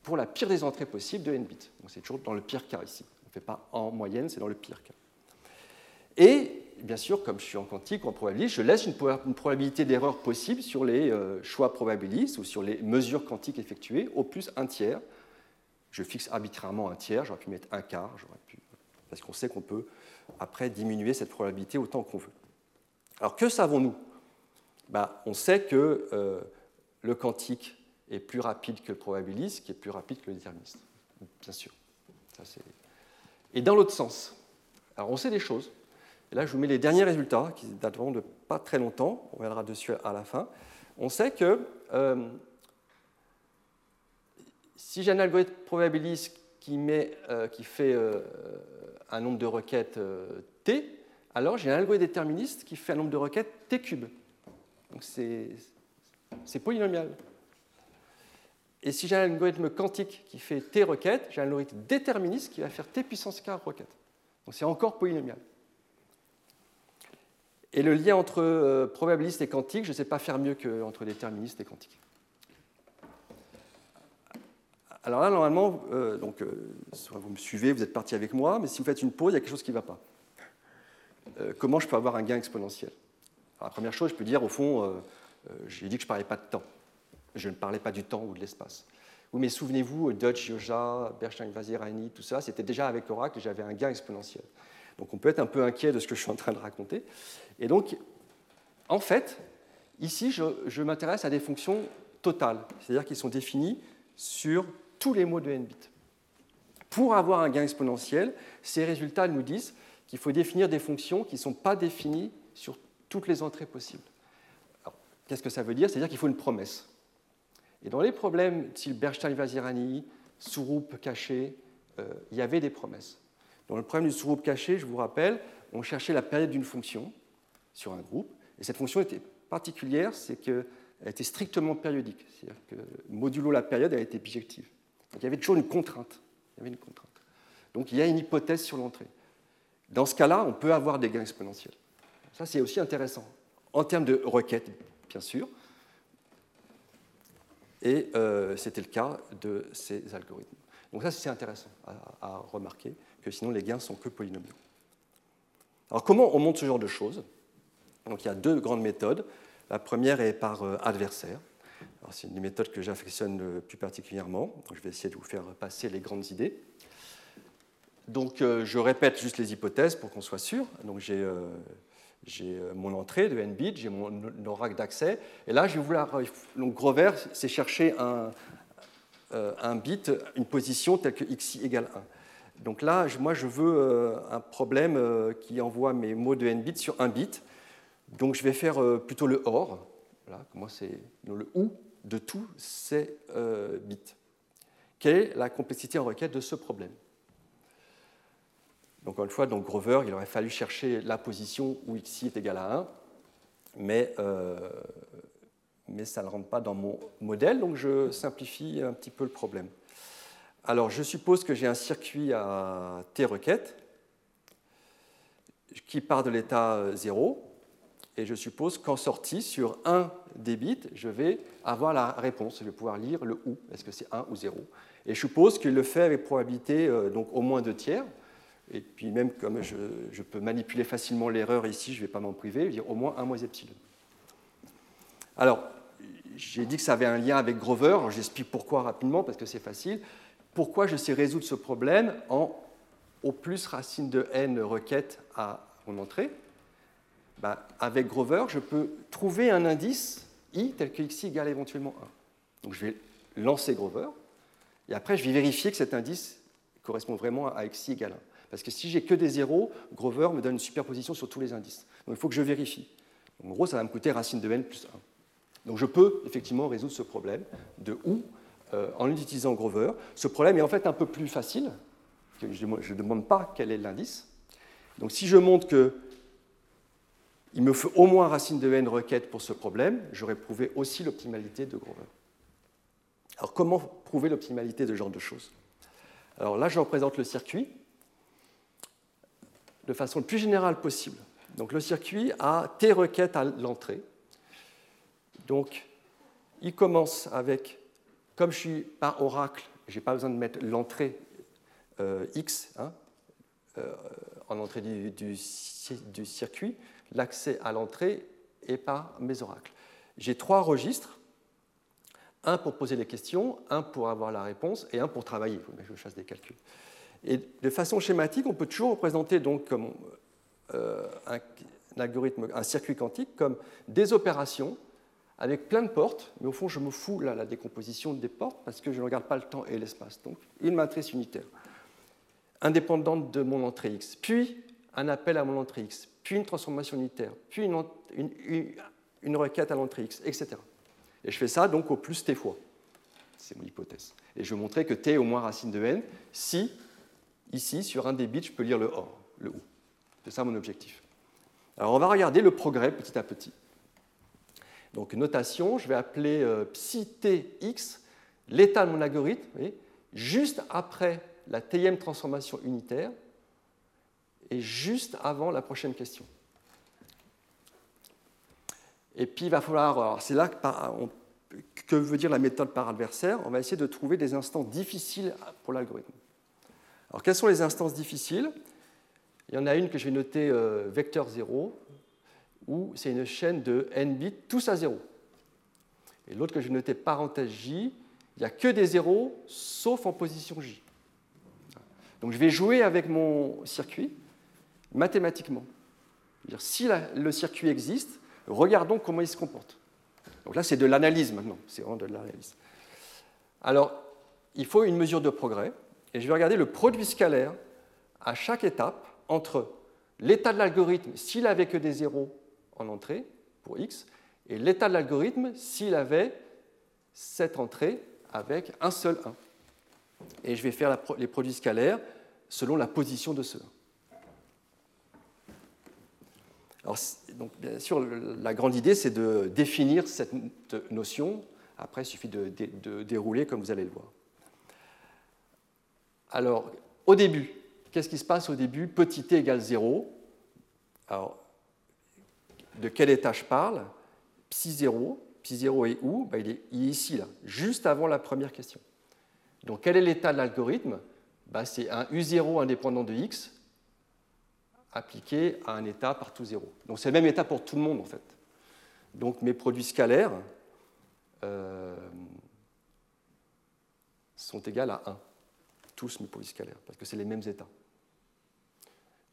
pour la pire des entrées possibles de n bits. Donc c'est toujours dans le pire cas ici. On ne fait pas en moyenne, c'est dans le pire cas. Et bien sûr, comme je suis en quantique ou en probabiliste, je laisse une, probabilité d'erreur possible sur les euh, choix probabilistes ou sur les mesures quantiques effectuées, au plus un tiers. Je fixe arbitrairement un tiers, j'aurais pu mettre un quart, pu, parce qu'on sait qu'on peut après diminuer cette probabilité autant qu'on veut. Alors que savons-nous? Bah, On sait que euh, le quantique est plus rapide que le probabiliste, qui est plus rapide que le déterministe, bien sûr. Et dans l'autre sens, alors on sait des choses, et là, je vous mets les derniers résultats qui dateront de pas très longtemps. On reviendra dessus à la fin. On sait que euh, si j'ai un algorithme probabiliste euh, qui fait euh, un nombre de requêtes t, alors j'ai un algorithme déterministe qui fait un nombre de requêtes t cube. Donc c'est polynomial. Et si j'ai un algorithme quantique qui fait t requêtes, j'ai un algorithme déterministe qui va faire t puissance k requêtes. Donc c'est encore polynomial. Et le lien entre euh, probabiliste et quantique, je ne sais pas faire mieux qu'entre déterministe et quantique. Alors là, normalement, euh, donc, euh, vous me suivez, vous êtes parti avec moi, mais si vous faites une pause, il y a quelque chose qui ne va pas. comment je peux avoir un gain exponentiel? La première chose, je peux dire, au fond, j'ai dit que je ne parlais pas de temps. Je ne parlais pas du temps ou de l'espace. Oui, mais souvenez-vous, Dodge, Yoja, Bernstein, Vazirani, tout ça, c'était déjà avec Oracle, j'avais un gain exponentiel. Donc on peut être un peu inquiet de ce que je suis en train de raconter. Et donc, en fait, ici, je, m'intéresse à des fonctions totales, c'est-à-dire qui sont définies sur tous les mots de n bits. Pour avoir un gain exponentiel, ces résultats nous disent qu'il faut définir des fonctions qui ne sont pas définies sur toutes les entrées possibles. Qu'est-ce que ça veut dire? C'est-à-dire qu'il faut une promesse. Et dans les problèmes style Bernstein-Vazirani, souroupe cachée, euh, il y avait des promesses. Dans le problème du sous-groupe caché, je vous rappelle, on cherchait la période d'une fonction sur un groupe, et cette fonction était particulière, c'est qu'elle était strictement périodique, c'est-à-dire que modulo la période, elle était bijective. Il y avait toujours une contrainte. Il y avait une contrainte. Donc il y a une hypothèse sur l'entrée. Dans ce cas-là, on peut avoir des gains exponentiels. Ça, c'est aussi intéressant. En termes de requête, bien sûr. Et euh, c'était le cas de ces algorithmes. Donc ça, c'est intéressant à remarquer que sinon les gains sont que polynomiaux. Alors comment on monte ce genre de choses? Donc il y a deux grandes méthodes. La première est par euh, adversaire. C'est une des méthodes que j'affectionne plus particulièrement. je vais essayer de vous faire passer les grandes idées. Donc euh, je répète juste les hypothèses pour qu'on soit sûr. Donc j'ai euh, mon entrée de n bits, j'ai mon oracle d'accès. Et là, je vais vouloir. Donc Grover, c'est chercher un, un bit, une position telle que xi égale 1. Donc là, moi, je veux euh, un problème euh, qui envoie mes mots de n bits sur un bit. Donc je vais faire euh, plutôt le OR. C'est le OU de tous ces bits. Quelle est la complexité en requête de ce problème? Donc, encore une fois, donc Grover, il aurait fallu chercher la position où xi est égal à 1, mais, mais ça ne rentre pas dans mon modèle, donc je simplifie un petit peu le problème. Alors, je suppose que j'ai un circuit à T requêtes qui part de l'état 0, et je suppose qu'en sortie, sur un des bits, je vais avoir la réponse. Je vais pouvoir lire le ou, est-ce que c'est 1 ou 0. Et je suppose qu'il le fait avec probabilité euh, donc au moins 2 tiers. Et puis même comme je, peux manipuler facilement l'erreur ici, je ne vais pas m'en priver, je vais dire au moins 1 moins epsilon. Alors, j'ai dit que ça avait un lien avec Grover, j'explique pourquoi rapidement, parce que c'est facile pourquoi je sais résoudre ce problème en au plus racine de n requête à mon entrée? Bah, avec Grover, je peux trouver un indice i tel que xi égale éventuellement 1. Donc je vais lancer Grover, et après je vais vérifier que cet indice correspond vraiment à xi égale 1. Parce que si j'ai que des zéros, Grover me donne une superposition sur tous les indices. Donc il faut que je vérifie. en gros, ça va me coûter racine de n plus 1. Donc je peux effectivement résoudre ce problème de ou euh, en utilisant Grover. Ce problème est en fait un peu plus facile. Je ne demande pas quel est l'indice. Donc si je montre que il me faut au moins racine de n requête pour ce problème, j'aurais prouvé aussi l'optimalité de Grover. Alors comment prouver l'optimalité de ce genre de choses? Alors là, je représente le circuit de façon le plus générale possible. Donc le circuit a T requêtes à l'entrée. Donc il commence avec, comme je suis par oracle, je n'ai pas besoin de mettre l'entrée euh, X hein, euh, en entrée du, du circuit, l'accès à l'entrée est par mes oracles. J'ai trois registres, un pour poser des questions, un pour avoir la réponse et un pour travailler. Il faut que je fasse des calculs. Et de façon schématique, on peut toujours représenter donc comme euh, un, algorithme, un circuit quantique comme des opérations avec plein de portes, mais au fond, je me fous là, la décomposition des portes parce que je ne regarde pas le temps et l'espace. Donc, une matrice unitaire, indépendante de mon entrée X, puis un appel à mon entrée X, puis une transformation unitaire, puis une, requête à l'entrée X, etc. Et je fais ça donc au plus t fois. C'est mon hypothèse. Et je vais montrer que t est au moins racine de n si, ici, sur un des bits, je peux lire le OR, le OU. C'est ça mon objectif. Alors on va regarder le progrès petit à petit. Donc notation, je vais appeler euh, tx l'état de mon algorithme, juste après la tm transformation unitaire, et juste avant la prochaine question. Et puis il va falloir, c'est là que, que, veut dire la méthode par adversaire, on va essayer de trouver des instants difficiles pour l'algorithme. Alors quelles sont les instances difficiles? Il y en a une que je vais noter euh, vecteur 0, où c'est une chaîne de n bits tous à 0. Et l'autre que je vais noter parenthèse j, il n'y a que des zéros, sauf en position j. Donc je vais jouer avec mon circuit mathématiquement. si le circuit existe, regardons comment il se comporte. Donc là, c'est de l'analyse maintenant, c'est vraiment de l'analyse. Alors, il faut une mesure de progrès, et je vais regarder le produit scalaire à chaque étape entre l'état de l'algorithme s'il avait que des zéros en entrée pour x, et l'état de l'algorithme s'il avait cette entrée avec un seul 1. Et je vais faire les produits scalaires selon la position de ce 1. Alors, donc, bien sûr, la grande idée, c'est de définir cette notion. Après, il suffit de, dérouler comme vous allez le voir. Alors, au début, qu'est-ce qui se passe au début? Petit t égale 0. Alors, de quel état je parle? Psi 0. Psi 0 est où? Ben, il, est, ici, là, juste avant la première question. Donc, quel est l'état de l'algorithme? Ben, C'est un U0 indépendant de x appliqué à un état partout zéro. Donc c'est le même état pour tout le monde en fait. Donc mes produits scalaires euh, sont égaux à 1, tous mes produits scalaires, parce que c'est les mêmes états.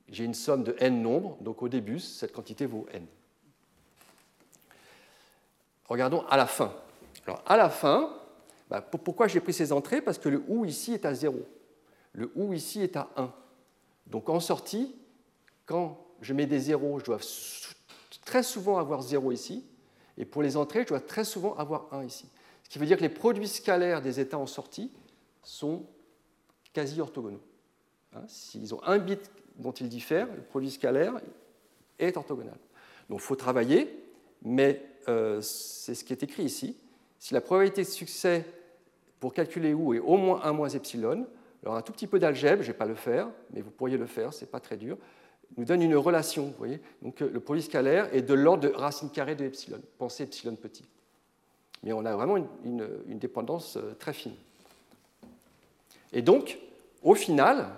J'ai une somme de n nombres, donc au début, cette quantité vaut n. Regardons à la fin. Alors à la fin, bah, pourquoi j'ai pris ces entrées? Parce que le OU ici est à 0. Le OU ici est à 1. Donc en sortie, quand je mets des zéros, je dois très souvent avoir 0 ici, et pour les entrées, je dois très souvent avoir 1 ici. Ce qui veut dire que les produits scalaires des états en sortie sont quasi orthogonaux. Hein, s'ils ont un bit dont ils diffèrent, le produit scalaire est orthogonal. Donc il faut travailler, mais euh, c'est ce qui est écrit ici. Si la probabilité de succès pour calculer où est au moins 1 moins epsilon, alors un tout petit peu d'algèbre, je ne vais pas le faire, mais vous pourriez le faire, ce n'est pas très dur nous donne une relation. Vous voyez Donc euh, le produit scalaire est de l'ordre de racine carrée de epsilon. Pensez epsilon petit. Mais on a vraiment une, dépendance euh, très fine. Et donc, au final,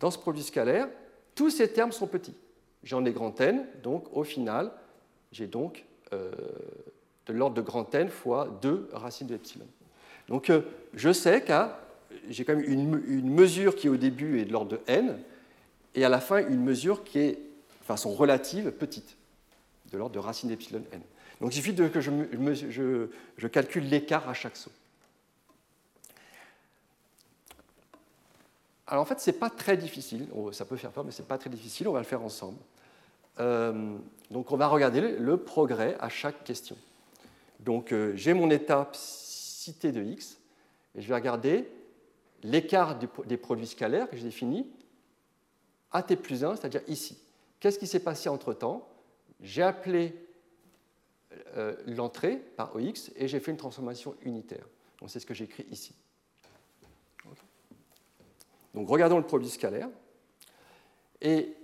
dans ce produit scalaire, tous ces termes sont petits. J'en ai grand n, donc au final, j'ai donc euh, de l'ordre de grand n fois 2 racines de epsilon. Donc je sais que j'ai quand même une, mesure qui au début est de l'ordre de n, et à la fin une mesure qui est, de façon relative, petite. de l'ordre de racine d'epsilon n. Donc il suffit de, que je, calcule l'écart à chaque saut. Alors en fait, ce n'est pas très difficile. Ça peut faire peur, mais ce n'est pas très difficile. On va le faire ensemble. Euh, donc on va regarder le, progrès à chaque question. Donc euh, j'ai mon étape cité de x, et je vais regarder l'écart des produits scalaires que j'ai définis à t plus 1, c'est-à-dire ici. Qu'est-ce qui s'est passé entre-temps? J'ai appelé euh, l'entrée par OX et j'ai fait une transformation unitaire. Donc c'est ce que j'écris ici. Donc regardons le produit scalaire. Et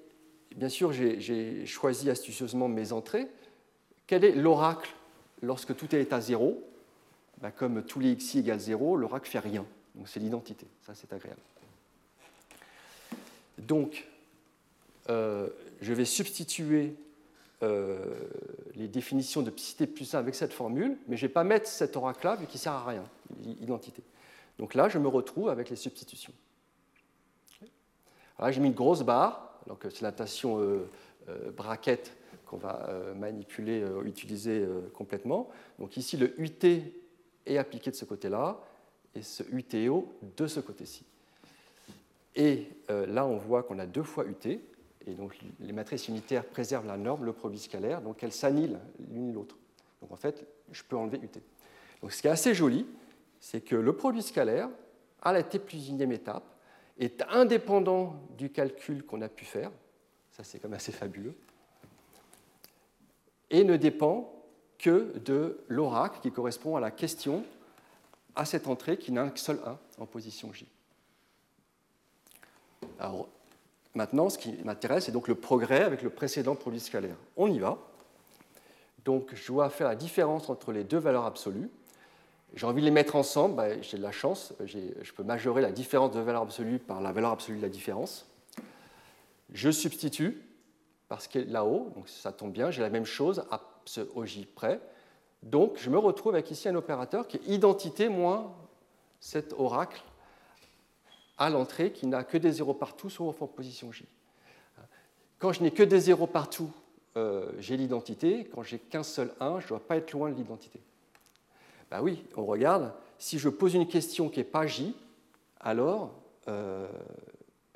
bien sûr, j'ai choisi astucieusement mes entrées. Quel est l'oracle lorsque tout est à 0 ben, Comme tous les xi égale 0, l'oracle fait rien. Donc c'est l'identité. Ça, c'est agréable. Donc, euh, je vais substituer euh, les définitions de psi plus 1 avec cette formule, mais je ne vais pas mettre cet oracle-là, vu qu'il ne sert à rien, identité. Donc là, je me retrouve avec les substitutions. Là, j'ai mis une grosse barre, donc c'est la notation euh, euh, bracket qu'on va manipuler, utiliser complètement. Donc ici, le UT est appliqué de ce côté-là, et ce UTO de ce côté-ci. Et là, on voit qu'on a deux fois UT, et donc les matrices unitaires préservent la norme, le produit scalaire, donc elles s'annulent l'une l'autre. Donc en fait, je peux enlever UT. Donc ce qui est assez joli, c'est que le produit scalaire, à la t plus unième étape, est indépendant du calcul qu'on a pu faire, ça c'est même assez fabuleux, et ne dépend que de l'oracle qui correspond à la question à cette entrée qui n'a que seul 1 en position J. Alors, maintenant, ce qui m'intéresse, c'est donc le progrès avec le précédent produit scalaire. On y va. Donc, je dois faire la différence entre les deux valeurs absolues. J'ai envie de les mettre ensemble, bah, j'ai de la chance, je peux majorer la différence de valeur absolue par la valeur absolue de la différence. Je substitue, parce que là-haut, donc ça tombe bien, j'ai la même chose à ce OJ près. Donc je me retrouve avec ici un opérateur qui est identité moins cet oracle à l'entrée qui n'a que des zéros partout sauf en position J. Quand je n'ai que des zéros partout, euh, j'ai l'identité. Quand j'ai qu'un seul 1, je ne dois pas être loin de l'identité. Ben oui, on regarde. Si je pose une question qui n'est pas J, alors euh,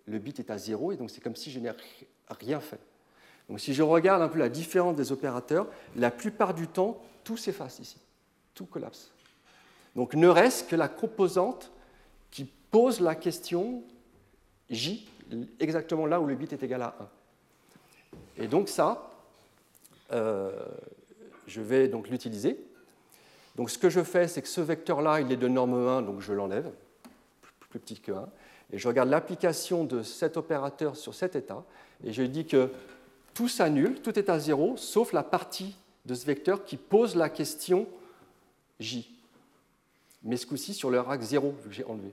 le bit est à 0 et donc c'est comme si je n'ai rien fait. Donc si je regarde un peu la différence des opérateurs, la plupart du temps, tout s'efface ici, tout collapse. Donc ne reste que la composante qui pose la question J, exactement là où le bit est égal à 1. Et donc ça, euh, je vais donc l'utiliser. Donc ce que je fais, c'est que ce vecteur-là, il est de norme 1, donc je l'enlève, plus petit que 1, et je regarde l'application de cet opérateur sur cet état, et je dis que tout s'annule, tout est à 0, sauf la partie de ce vecteur qui pose la question J. Mais ce coup-ci sur le axe 0, vu que j'ai enlevé.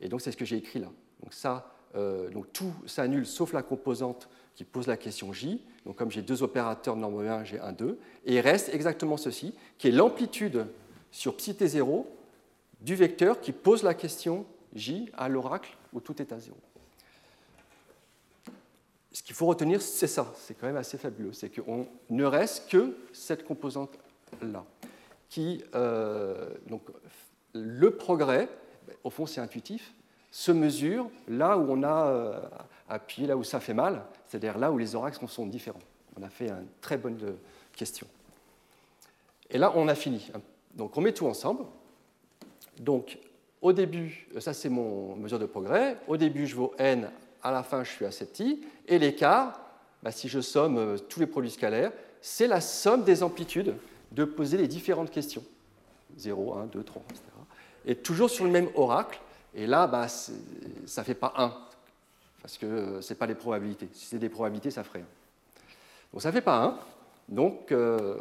Et donc c'est ce que j'ai écrit là. Donc ça, euh, donc tout s'annule sauf la composante qui pose la question J. Donc comme j'ai deux opérateurs de norme 1, j'ai un 2. Et il reste exactement ceci, qui est l'amplitude sur psi t0 du vecteur qui pose la question J à l'oracle où tout est à 0. Ce qu'il faut retenir, c'est ça, c'est quand même assez fabuleux, c'est qu'on ne reste que cette composante-là. Qui, euh, donc, le progrès, au fond c'est intuitif, se mesure là où on a euh, appuyé, là où ça fait mal, c'est-à-dire là où les oracles sont différents. On a fait une très bonne euh, question. Et là, on a fini. Donc, on met tout ensemble. Donc, au début, ça c'est mon mesure de progrès. Au début, je vaux n, à la fin, je suis assez petit. Et l'écart, bah, si je somme tous les produits scalaires, c'est la somme des amplitudes de poser les différentes questions. 0, 1, 2, 3, etc. Et toujours sur le même oracle. Et là, bah, ça ne fait pas 1, parce que ce n'est pas les probabilités. Si c'est des probabilités, ça ferait 1. Donc ça ne fait pas 1. Donc euh,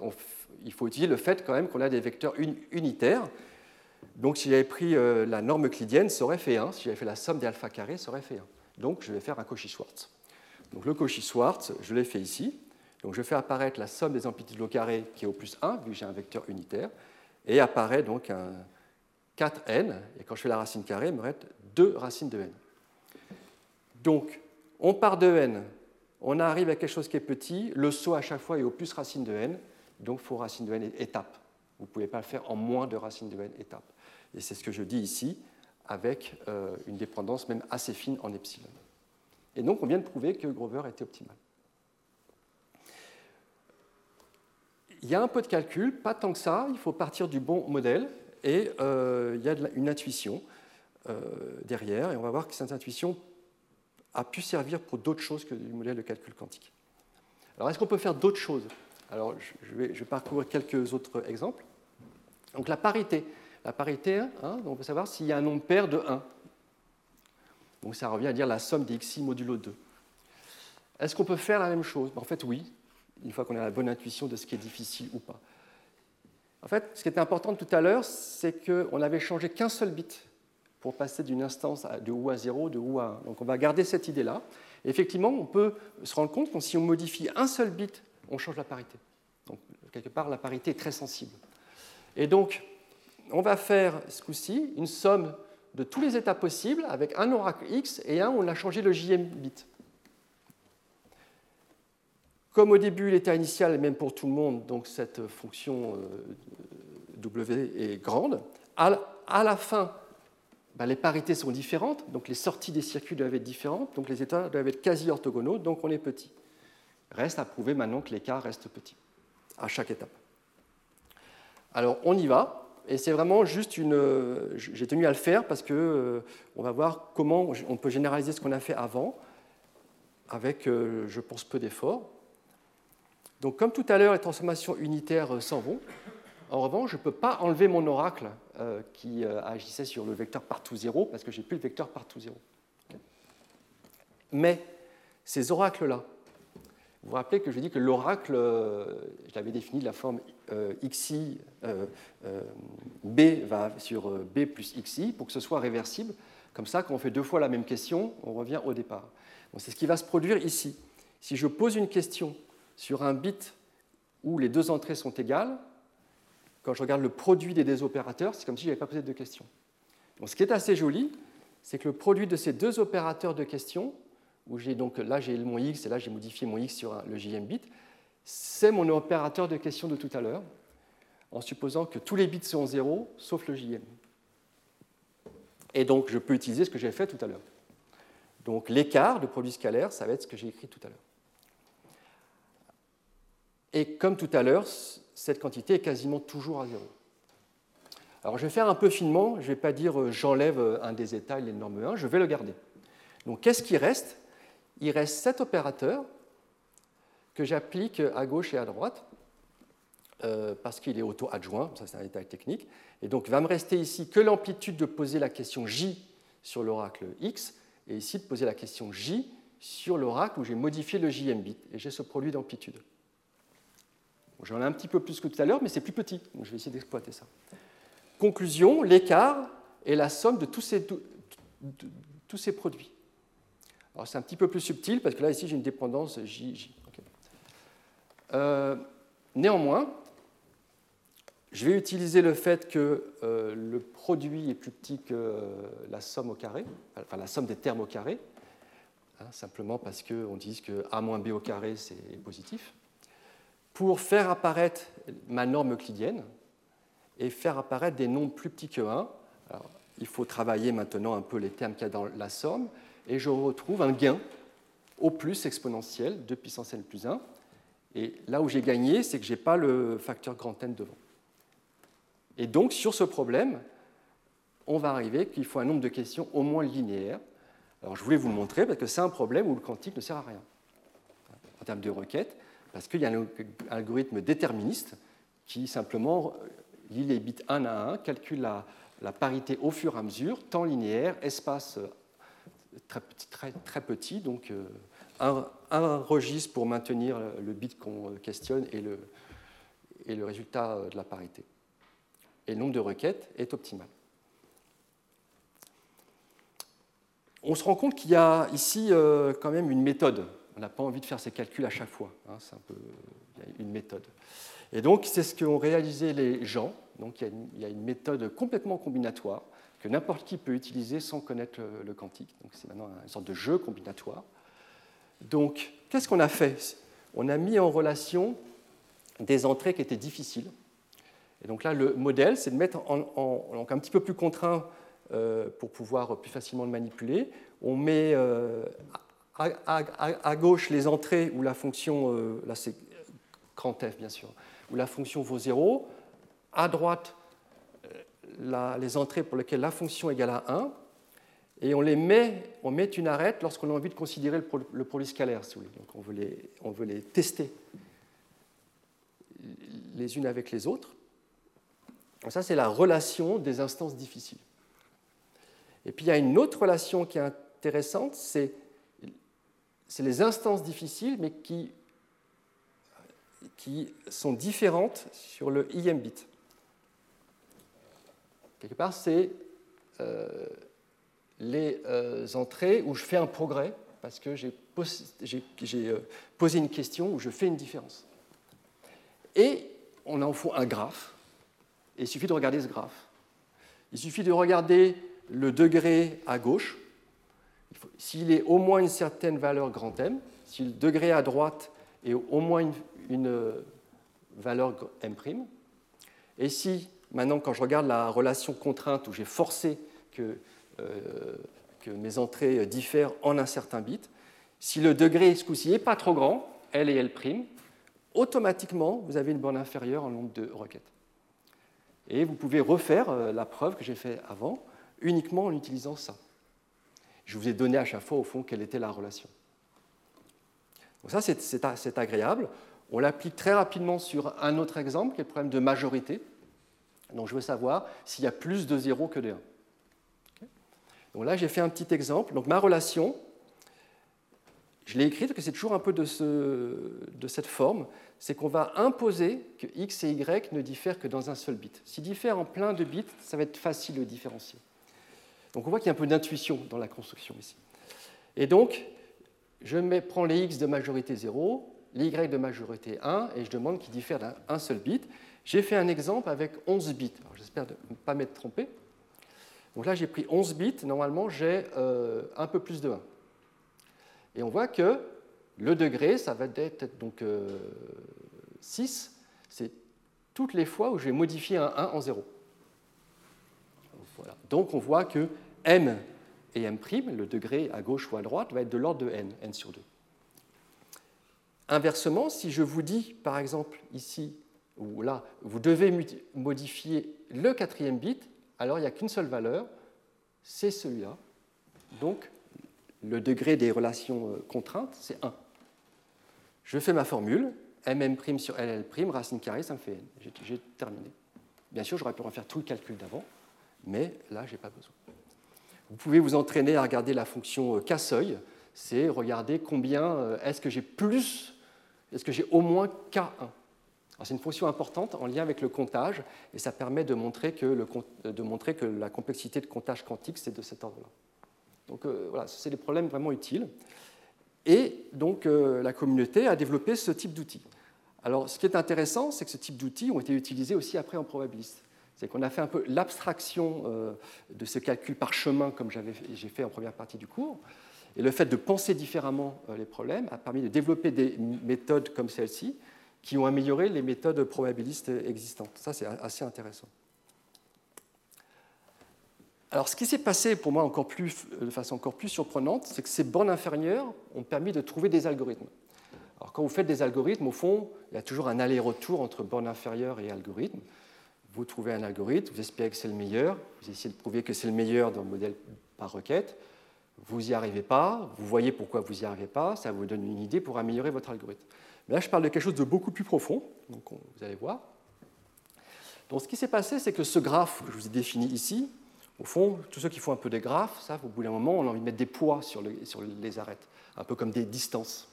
il faut utiliser le fait quand même qu'on a des vecteurs unitaires. Donc si j'avais pris euh, la norme euclidienne, ça aurait fait 1. Si j'avais fait la somme des alpha carrés, ça aurait fait 1. Donc je vais faire un Cauchy-Schwarz. Donc le Cauchy-Schwarz, je l'ai fait ici. Donc je fais apparaître la somme des amplitudes au carré qui est au plus 1, vu que j'ai un vecteur unitaire. Et apparaît donc un 4n. Et quand je fais la racine carrée, il me reste 2 racines de n. Donc, on part de n, on arrive à quelque chose qui est petit, le saut à chaque fois est au plus racine de n, donc il faut racine de n étape. Vous ne pouvez pas le faire en moins de racine de n étape. Et c'est ce que je dis ici, avec euh, une dépendance même assez fine en epsilon. Et donc on vient de prouver que Grover était optimal. Il y a un peu de calcul, pas tant que ça, il faut partir du bon modèle, et euh, il y a une intuition euh, derrière, et on va voir que cette intuition a pu servir pour d'autres choses que du modèle de calcul quantique. Alors, est-ce qu'on peut faire d'autres choses? Alors, je vais, parcourir quelques autres exemples. Donc, la parité. La parité, hein, on peut savoir s'il y a un nombre pair de 1. Donc, ça revient à dire la somme des xi modulo 2. Est-ce qu'on peut faire la même chose? En fait, oui, une fois qu'on a la bonne intuition de ce qui est difficile ou pas. En fait, ce qui était important tout à l'heure, c'est qu'on n'avait changé qu'un seul bit pour passer d'une instance de ou à 0, de ou à 1. Donc on va garder cette idée-là. Effectivement, on peut se rendre compte que si on modifie un seul bit, on change la parité. Donc quelque part, la parité est très sensible. Et donc, on va faire ce coup-ci une somme de tous les états possibles avec un oracle x et un où on a changé le jm bit. Comme au début, l'état initial est même pour tout le monde, donc cette fonction euh, w est grande, à la fin, ben, les parités sont différentes, donc les sorties des circuits doivent être différentes, donc les états doivent être quasi orthogonaux, donc on est petit. Reste à prouver maintenant que l'écart reste petit à chaque étape. Alors on y va, et c'est vraiment juste une. J'ai tenu à le faire parce que euh, on va voir comment on peut généraliser ce qu'on a fait avant avec, euh, je pense, peu d'efforts. Donc comme tout à l'heure, les transformations unitaires euh, s'en vont. En revanche, je ne peux pas enlever mon oracle euh, qui euh, agissait sur le vecteur partout 0 parce que j'ai plus le vecteur partout 0. Mais ces oracles-là, vous vous rappelez que je dis que l'oracle, je l'avais défini de la forme xi, b va sur b plus xi pour que ce soit réversible. Comme ça, quand on fait deux fois la même question, on revient au départ. C'est ce qui va se produire ici. Si je pose une question sur un bit où les deux entrées sont égales, quand je regarde le produit des deux opérateurs, c'est comme si je n'avais pas posé de questions. ce qui est assez joli, c'est que le produit de ces deux opérateurs de questions, où j'ai donc là j'ai mon x et là j'ai modifié mon x sur le jm bit, c'est mon opérateur de questions de tout à l'heure, en supposant que tous les bits sont 0 sauf le jm. Et donc je peux utiliser ce que j'ai fait tout à l'heure. Donc l'écart de produit scalaire, ça va être ce que j'ai écrit tout à l'heure. Et comme tout à l'heure, cette quantité est quasiment toujours à zéro. Alors je vais faire un peu finement, je ne vais pas dire euh, j'enlève euh, un des états, il est norme 1, je vais le garder. Donc qu'est-ce qui reste? Il reste cet opérateur que j'applique à gauche et à droite, euh, parce qu'il est auto-adjoint, ça c'est un détail technique. Et donc il va me rester ici que l'amplitude de poser la question J sur l'oracle X, et ici de poser la question J sur l'oracle où j'ai modifié le JM bit, et j'ai ce produit d'amplitude. J'en ai un petit peu plus que tout à l'heure, mais c'est plus petit, donc je vais essayer d'exploiter ça. Conclusion, l'écart est la somme de tous ces, produits. Alors c'est un petit peu plus subtil, parce que là, ici, j'ai une dépendance J. Euh, néanmoins, je vais utiliser le fait que euh, le produit est plus petit que euh, la somme au carré, enfin la somme des termes au carré, hein, simplement parce qu'on dit que A moins B au carré, c'est positif pour faire apparaître ma norme euclidienne et faire apparaître des nombres plus petits que 1. il faut travailler maintenant un peu les termes qu'il y a dans la somme, et je retrouve un gain au plus exponentiel, 2 puissance n plus 1. Et là où j'ai gagné, c'est que je n'ai pas le facteur grand N devant. Et donc, sur ce problème, on va arriver qu'il faut un nombre de questions au moins linéaire. Alors, je voulais vous le montrer parce que c'est un problème où le quantique ne sert à rien en termes de requête parce qu'il y a un algorithme déterministe qui simplement lit les bits 1 à 1, calcule la, parité au fur et à mesure, temps linéaire, espace euh, très petit, très, petit donc euh, un, registre pour maintenir le bit qu'on questionne et le, et le résultat de la parité. Et le nombre de requêtes est optimal. On se rend compte qu'il y a ici euh, quand même une méthode on n'a pas envie de faire ces calculs à chaque fois. Hein, c'est un peu une méthode. Et donc, c'est ce qu'ont réalisé les gens. Donc, il y, a une, méthode complètement combinatoire que n'importe qui peut utiliser sans connaître le, quantique. Donc, c'est maintenant une sorte de jeu combinatoire. Donc, qu'est-ce qu'on a fait? On a mis en relation des entrées qui étaient difficiles. Et donc là, le modèle, c'est de mettre en, donc un petit peu plus contraint euh, pour pouvoir plus facilement le manipuler. On met euh, à, gauche les entrées où la fonction, euh, là c'est grand F bien sûr, où la fonction vaut 0. À droite, les entrées pour lesquelles la fonction égale à 1 et on les met, on met une arête lorsqu'on a envie de considérer le, produit scalaire. Donc on veut, les, on veut les tester les unes avec les autres. ça, c'est la relation des instances difficiles. Et puis il y a une autre relation qui est intéressante, c'est les instances difficiles, mais qui, qui sont différentes sur le IM bit. Quelque part, c'est euh, les euh, entrées où je fais un progrès parce que j'ai euh, posé une question où je fais une différence. Et on en faut un graphe, et il suffit de regarder ce graphe. Il suffit de regarder le degré à gauche, s'il est au moins une certaine valeur grand M, si le degré à droite est au moins une, euh, valeur M', et si maintenant quand je regarde la relation contrainte où j'ai forcé que euh, mes entrées diffèrent en un certain bit. Si le degré, ce coup-ci, n'est pas trop grand, L et L', automatiquement, vous avez une borne inférieure en nombre de requêtes. Et vous pouvez refaire euh, la preuve que j'ai faite avant, uniquement en utilisant ça. Je vous ai donné à chaque fois, au fond, quelle était la relation. Donc ça, c'est agréable. On l'applique très rapidement sur un autre exemple, qui est le problème de majorité. Donc je veux savoir s'il y a plus de 0 que de 1. Donc là, j'ai fait un petit exemple. Donc ma relation, je l'ai écrite que c'est toujours un peu de, cette forme, c'est qu'on va imposer que x et y ne diffèrent que dans un seul bit. S'ils diffèrent en plein de bits, ça va être facile de différencier. Donc on voit qu'il y a un peu d'intuition dans la construction ici. Et donc, je prends les x de majorité 0, les y de majorité 1, et je demande qu'ils diffèrent d'un seul bit. J'ai fait un exemple avec 11 bits. J'espère ne pas m'être trompé. Donc là, j'ai pris 11 bits. Normalement, j'ai euh, un peu plus de 1. Et on voit que le degré, ça va être donc 6. Euh, C'est toutes les fois où je vais modifier un 1 en 0. Donc on voit que m et m', le degré à gauche ou à droite, va être de l'ordre de n, n sur 2. Inversement, si je vous dis, par exemple, ici ou là, vous devez modifier le quatrième bit, alors il n'y a qu'une seule valeur, c'est celui-là. Donc, le degré des relations euh, contraintes, c'est 1. Je fais ma formule, mm' sur ll', racine carrée, ça me fait n. J'ai terminé. Bien sûr, j'aurais pu refaire tout le calcul d'avant, mais là, je n'ai pas besoin. Vous pouvez vous entraîner à regarder la fonction euh, k-seuil, c'est regarder combien euh, est-ce que j'ai plus, est-ce que j'ai au moins k1 c'est une fonction importante en lien avec le comptage et ça permet de montrer que, la complexité de comptage quantique, c'est de cet ordre-là. Donc euh, voilà, c'est des problèmes vraiment utiles. Et donc euh, la communauté a développé ce type d'outils. Alors ce qui est intéressant, c'est que ce type d'outils ont été utilisés aussi après en probabiliste. C'est qu'on a fait un peu l'abstraction euh, de ce calcul par chemin, comme j'ai fait en première partie du cours. Et le fait de penser différemment les problèmes a permis de développer des méthodes comme celle-ci, qui ont amélioré les méthodes probabilistes existantes. Ça, c'est assez intéressant. Alors, ce qui s'est passé pour moi encore plus, de façon encore plus surprenante, c'est que ces bornes inférieures ont permis de trouver des algorithmes. Alors, quand vous faites des algorithmes, au fond, il y a toujours un aller-retour entre bornes inférieures et algorithme. Vous trouvez un algorithme, vous espérez que c'est le meilleur, vous essayez de prouver que c'est le meilleur dans le modèle par requête, vous n'y arrivez pas, vous voyez pourquoi vous n'y arrivez pas, ça vous donne une idée pour améliorer votre algorithme. Mais là, je parle de quelque chose de beaucoup plus profond, donc vous allez voir. Donc, ce qui s'est passé, c'est que ce graphe que je vous ai défini ici, au fond, tous ceux qui font un peu des graphes, ça, au bout d'un moment, on a envie de mettre des poids sur, les arêtes, un peu comme des distances.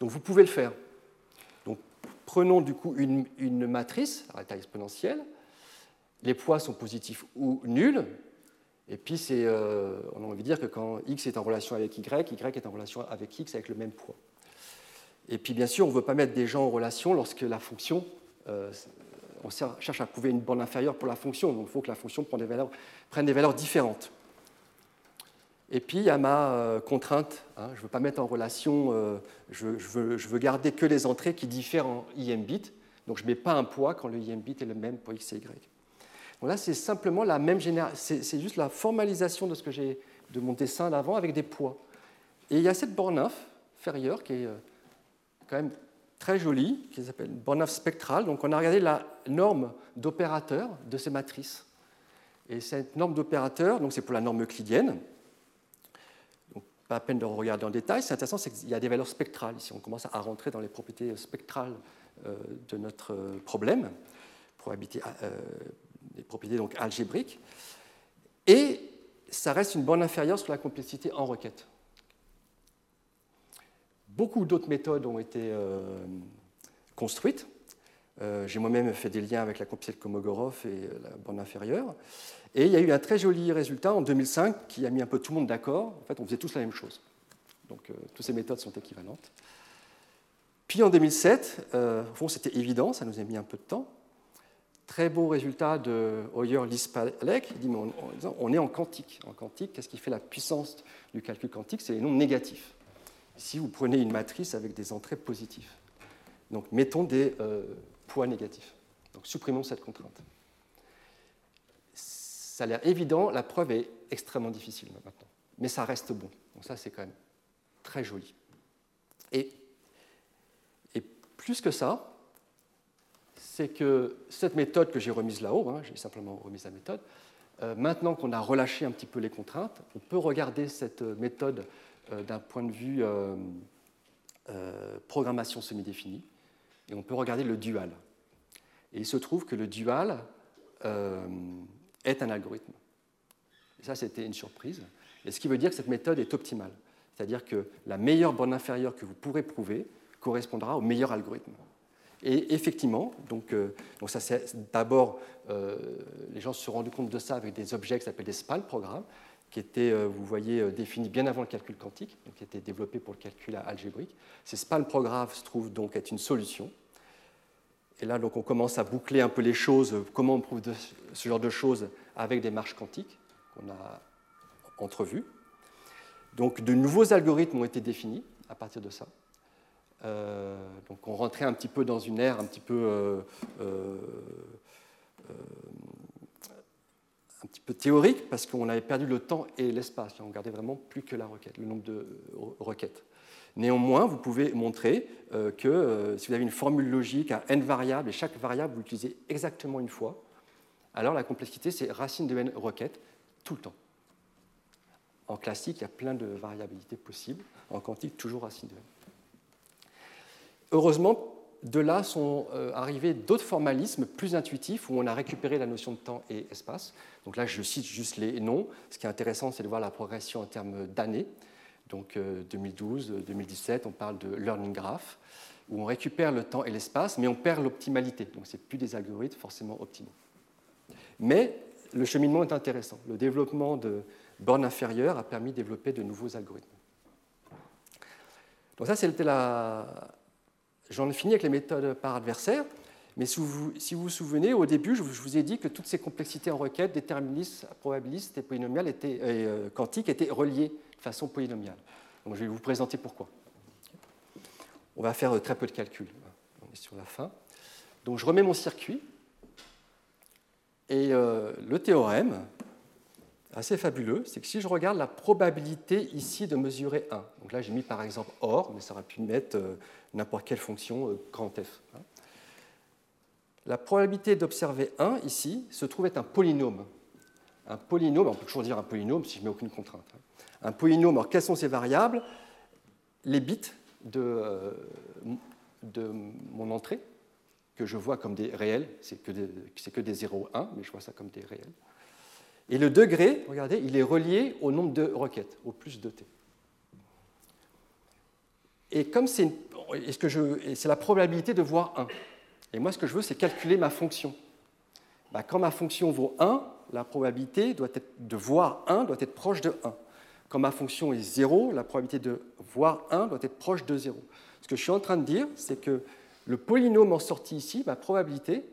Donc, vous pouvez le faire. Donc, prenons du coup une, matrice à taille exponentielle. Les poids sont positifs ou nuls. Et puis, euh, on a envie de dire que quand x est en relation avec y, y est en relation avec x avec le même poids. Et puis bien sûr, on ne veut pas mettre des gens en relation lorsque la fonction, euh, on cherche à prouver une borne inférieure pour la fonction, donc il faut que la fonction prenne des valeurs, différentes. Et puis il y a ma euh, contrainte. Hein. je ne veux pas mettre en relation, je, veux, garder que les entrées qui diffèrent en IM bits. Donc je ne mets pas un poids quand le IM bit est le même pour X et Y. Là, c'est simplement la même génération. C'est juste la formalisation de ce que de mon dessin d'avant avec des poids. Et il y a cette borne inférieure qui est euh, quand même très jolie, qui s'appelle borne spectrale. Donc on a regardé la norme d'opérateur de ces matrices. Et cette norme d'opérateur, donc c'est pour la norme euclidienne. Donc, pas à peine de regarder en détail. C'est intéressant, c'est qu'il y a des valeurs spectrales. Ici, on commence à rentrer dans les propriétés spectrales euh, de notre problème, probabilité, euh, des propriétés donc algébriques. Et ça reste une borne inférieure sur la complexité en requête. Beaucoup d'autres méthodes ont été euh, construites. Euh, j'ai moi-même fait des liens avec la complexité de Komogorov et euh, la borne inférieure. Et il y a eu un très joli résultat en 2005 qui a mis un peu tout le monde d'accord. En fait, on faisait tous la même chose. Donc, toutes ces méthodes sont équivalentes. Puis en 2007, au fond, c'était évident, ça nous a mis un peu de temps. Très beau résultat de Hoyer Lispalek. Il dit on, est en quantique. En quantique, qu'est-ce qui fait la puissance du calcul quantique? C'est les nombres négatifs si vous prenez une matrice avec des entrées positives. Donc mettons des euh, poids négatifs. Donc supprimons cette contrainte. Ça a l'air évident, la preuve est extrêmement difficile maintenant, mais ça reste bon. Donc ça c'est quand même très joli. Et plus que ça, c'est que cette méthode que j'ai remise là-haut, hein, j'ai simplement remis la méthode, euh, maintenant qu'on a relâché un petit peu les contraintes, on peut regarder cette méthode euh, d'un point de vue euh, euh, programmation semi-définie, et on peut regarder le dual. Et il se trouve que le dual est un algorithme. Et ça, c'était une surprise. Et ce qui veut dire que cette méthode est optimale. C'est-à-dire que la meilleure borne inférieure que vous pourrez prouver correspondra au meilleur algorithme. Et effectivement, donc, donc ça c'est d'abord, les gens se sont rendus compte de ça avec des objets qui s'appellent des SPAL programmes, qui était, euh, vous voyez, euh, défini bien avant le calcul quantique, donc qui était développé pour le calcul algébrique. Ces SPAL programmes se trouvent donc être une solution. Et là, donc, on commence à boucler un peu les choses, comment on prouve ce genre de choses avec des marches quantiques qu'on a entrevues. Donc, de nouveaux algorithmes ont été définis à partir de ça. Euh, donc, on rentrait un petit peu dans une ère un petit peu un petit peu théorique parce qu'on avait perdu le temps et l'espace. On regardait vraiment plus que la requête, le nombre de requêtes. Néanmoins, vous pouvez montrer euh, que euh, si vous avez une formule logique à n variables et chaque variable vous l'utilisez exactement une fois, alors la complexité c'est racine de n requêtes tout le temps. En classique, il y a plein de variabilités possibles. En quantique, toujours racine de n. Heureusement, de là sont euh, arrivés d'autres formalismes plus intuitifs où on a récupéré la notion de temps et espace. Donc là, je cite juste les noms. Ce qui est intéressant, c'est de voir la progression en termes d'années. Donc 2012, euh, 2017, on parle de learning graph, où on récupère le temps et l'espace, mais on perd l'optimalité. Donc ce plus des algorithmes forcément optimaux. Mais le cheminement est intéressant. Le développement de bornes inférieures a permis de développer de nouveaux algorithmes. Donc ça, c'était la, J'en ai fini avec les méthodes par adversaire, mais si vous, vous souvenez, au début, je vous ai dit que toutes ces complexités en requête, déterministes, probabilistes et polynomiales étaient, euh, quantiques étaient reliées de façon polynomiale. Donc je vais vous présenter pourquoi. On va faire très peu de calculs. On est sur la fin. Donc je remets mon circuit. Et euh, le théorème, assez fabuleux, c'est que si je regarde la probabilité ici de mesurer 1, donc là j'ai mis par exemple OR, mais ça aurait pu mettre euh, n'importe quelle fonction euh, grand F. Hein. La probabilité d'observer 1 ici se trouve être un polynôme. Un polynôme, on peut toujours dire un polynôme si je mets aucune contrainte. Hein. Un polynôme, alors quelles sont ces variables? Les bits de, euh, de mon entrée, que je vois comme des réels, c'est que, des, que des 0, 1, mais je vois ça comme des réels. Et le degré, regardez, il est relié au nombre de requêtes, au plus de t. Et comme c'est la probabilité de voir 1. Et moi, ce que je veux, c'est calculer ma fonction. Bah, quand ma fonction vaut 1, la probabilité de voir 1 doit être proche de 1. Quand ma fonction est 0, la probabilité de voir 1 doit être proche de 0. Ce que je suis en train de dire, c'est que le polynôme en sortie ici, ma probabilité,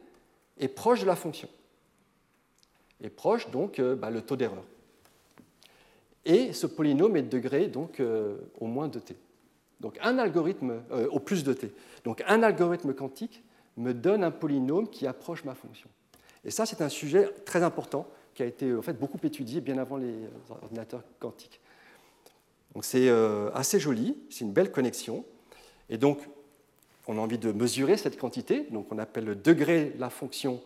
est proche de la fonction est proche, donc euh, bah, le taux d'erreur. et ce polynôme est de degré donc, euh, au moins de t. Donc un algorithme, euh, au plus de t. Donc un algorithme quantique me donne un polynôme qui approche ma fonction. Et ça, c'est un sujet très important qui a été en fait, beaucoup étudié bien avant les ordinateurs quantiques. Donc c'est assez joli, c'est une belle connexion. Et donc, on a envie de mesurer cette quantité, donc on appelle le degré de la fonction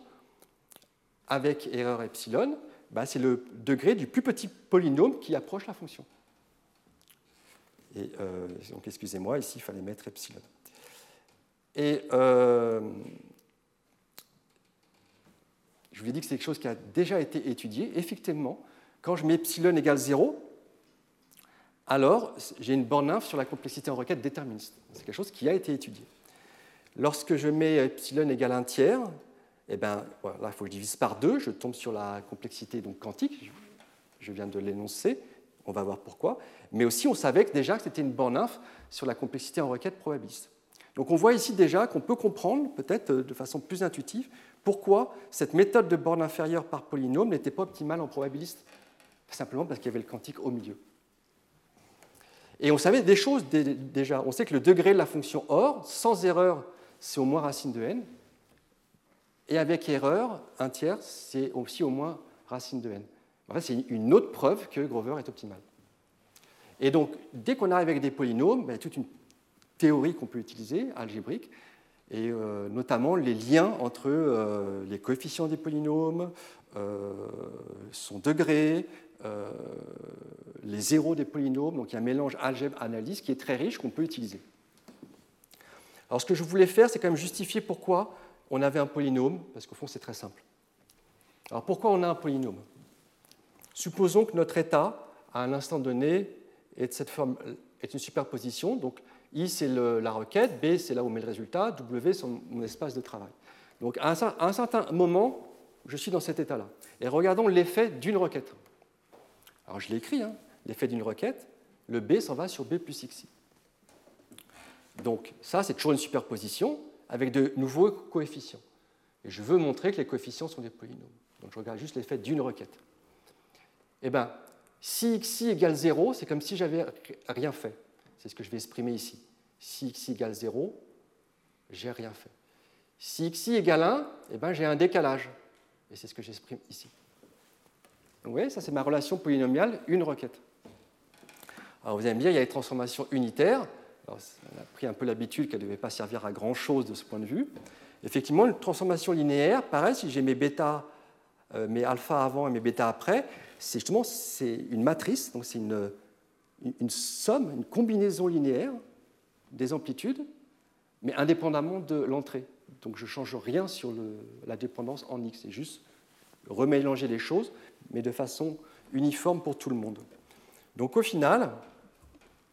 avec erreur epsilon, bah, c'est le degré du plus petit polynôme qui approche la fonction. Euh, donc, excusez-moi, ici, il fallait mettre epsilon. Et euh, je vous ai dit que c'est quelque chose qui a déjà été étudié. Effectivement, quand je mets epsilon égale 0, alors j'ai une borne inf sur la complexité en requête déterministe. C'est quelque chose qui a été étudié. Lorsque je mets epsilon égale 1 tiers, eh ben, il faut que je divise par 2, je tombe sur la complexité donc, quantique, je viens de l'énoncer, on va voir pourquoi. Mais aussi, on savait que déjà que c'était une borne inf sur la complexité en requête probabiliste. Donc on voit ici déjà qu'on peut comprendre, peut-être de façon plus intuitive, pourquoi cette méthode de borne inférieure par polynôme n'était pas optimale en probabiliste, simplement parce qu'il y avait le quantique au milieu. Et on savait des choses déjà. On sait que le degré de la fonction OR, sans erreur, c'est au moins racine de n. Et avec erreur, un tiers, c'est aussi au moins racine de n. En fait, c'est une autre preuve que Grover est optimal. Et donc, dès qu'on arrive avec des polynômes, ben, il y a toute une théorie qu'on peut utiliser, algébrique, et euh, notamment les liens entre euh, les coefficients des polynômes, euh, son degré, les zéros des polynômes. Donc il y a un mélange algèbre-analyse qui est très riche qu'on peut utiliser. Alors ce que je voulais faire, c'est quand même justifier pourquoi on avait un polynôme, parce qu'au fond c'est très simple. Alors pourquoi on a un polynôme? Supposons que notre état, à un instant donné, est, cette forme, est une superposition. Donc I c'est la requête, B c'est là où on met le résultat, W c'est mon espace de travail. Donc à un, certain moment, je suis dans cet état-là. Et regardons l'effet d'une requête. Alors je l'ai écrit, hein. l'effet d'une requête, le B s'en va sur B plus XI. Donc ça, c'est toujours une superposition avec de nouveaux coefficients. Et je veux montrer que les coefficients sont des polynômes. Donc je regarde juste l'effet d'une requête. Eh bien, si xi égale 0, c'est comme si j'avais rien fait. C'est ce que je vais exprimer ici. Si xi égale 0, j'ai rien fait. Si xi égale 1, eh ben, j'ai un décalage. Et c'est ce que j'exprime ici. Vous voyez, ça c'est ma relation polynomiale, une requête. Alors vous allez me dire, il y a les transformations unitaires on a pris un peu l'habitude qu'elle ne devait pas servir à grand-chose de ce point de vue. Effectivement, une transformation linéaire, pareil, si j'ai mes bêta, mes alpha avant et mes bêta après, c'est justement c'est une matrice, donc c'est une, une, somme, une combinaison linéaire des amplitudes, mais indépendamment de l'entrée. Donc je ne change rien sur la dépendance en x, c'est juste remélanger les choses, mais de façon uniforme pour tout le monde. Donc au final,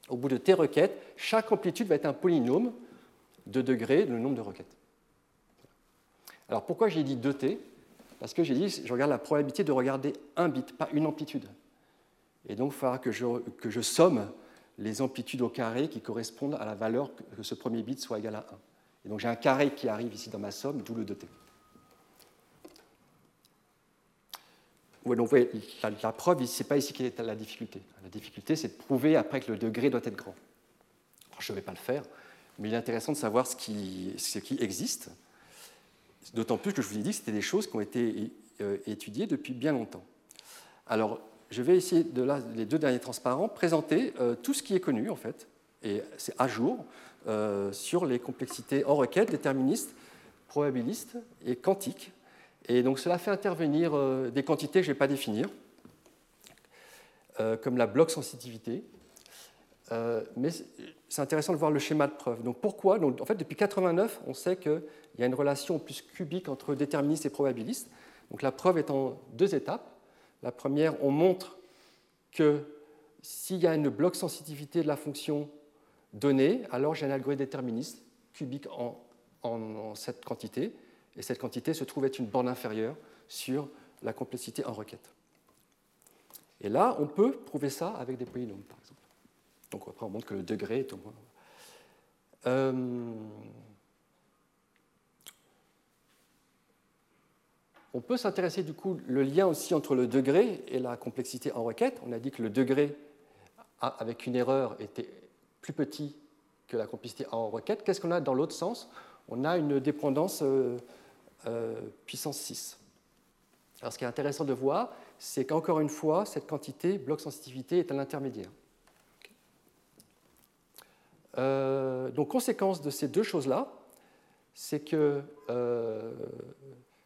au bout de t requêtes, chaque amplitude va être un polynôme de degrés, le nombre de requêtes. Alors pourquoi j'ai dit 2t Parce que j'ai dit, je regarde la probabilité de regarder un bit, pas une amplitude. Et donc, il faudra que je, que je somme les amplitudes au carré qui correspondent à la valeur que ce premier bit soit égal à 1. Et donc j'ai un carré qui arrive ici dans ma somme, d'où le 2t. donc, la, preuve, ce n'est pas ici quelle est la difficulté. La difficulté, c'est de prouver après que le degré doit être grand. je ne vais pas le faire, mais il est intéressant de savoir ce qui, ce qui existe. D'autant plus que je vous ai dit que c'était des choses qui ont été euh, étudiées depuis bien longtemps. Alors, je vais essayer, de là, les deux derniers transparents, présenter euh, tout ce qui est connu, en fait, et c'est à jour, euh, sur les complexités en requête, déterministes, probabilistes et quantiques et donc cela fait intervenir des quantités que je ne vais pas définir, comme la bloc sensitivité. Euh, mais c'est intéressant de voir le schéma de preuve. Donc pourquoi En fait, depuis 89, on sait qu'il y a une relation plus cubique entre déterministe et probabiliste. Donc la preuve est en deux étapes. La première, on montre que s'il y a une bloc sensitivité de la fonction donnée, alors j'ai un algorithme déterministe cubique en cette quantité et cette quantité se trouve être une borne inférieure sur la complexité en requête. Et là, on peut prouver ça avec des polynômes. Donc après, on montre que le degré est au moins. Euh, On peut s'intéresser du coup le lien aussi entre le degré et la complexité en requête. On a dit que le degré avec une erreur était plus petit que la complexité en requête. Qu'est-ce qu'on a dans l'autre sens? On a une dépendance euh, euh, puissance 6. Alors ce qui est intéressant de voir, c'est qu'encore une fois, cette quantité, bloc sensitivité, est un intermédiaire. Euh, donc conséquence de ces deux choses-là, c'est que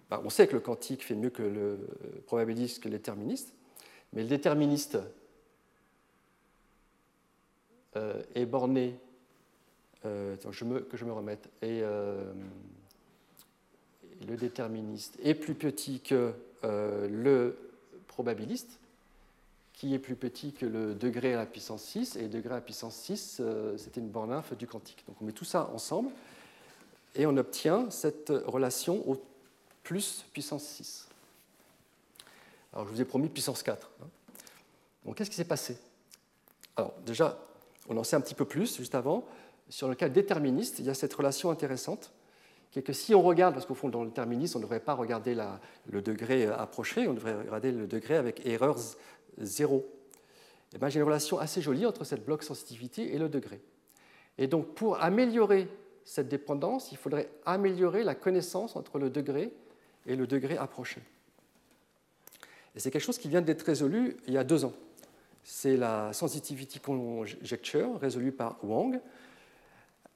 bah, on sait que le quantique fait mieux que le probabiliste, que le déterministe, mais le déterministe euh, est borné, euh, je me, que je me remette, et, euh, le déterministe est plus petit que le probabiliste, qui est plus petit que le degré à la puissance 6, et le degré à la puissance 6, euh, c'était une borne-lymphe du quantique. Donc on met tout ça ensemble, et on obtient cette relation au plus puissance 6. Alors je vous ai promis puissance 4. Hein. Donc qu'est-ce qui s'est passé? Alors déjà, on en sait un petit peu plus juste avant. Sur le cas déterministe, il y a cette relation intéressante qui est que si on regarde, parce qu'au fond, dans le déterminisme, on ne devrait pas regarder la, le degré euh, approché, on devrait regarder le degré avec erreurs 0. Eh ben, j'ai une relation assez jolie entre cette bloc sensitivité et le degré. Et donc pour améliorer cette dépendance, il faudrait améliorer la connaissance entre le degré et le degré approché. Et c'est quelque chose qui vient d'être résolu il y a deux ans. C'est la sensitivity conjecture résolue par Wang.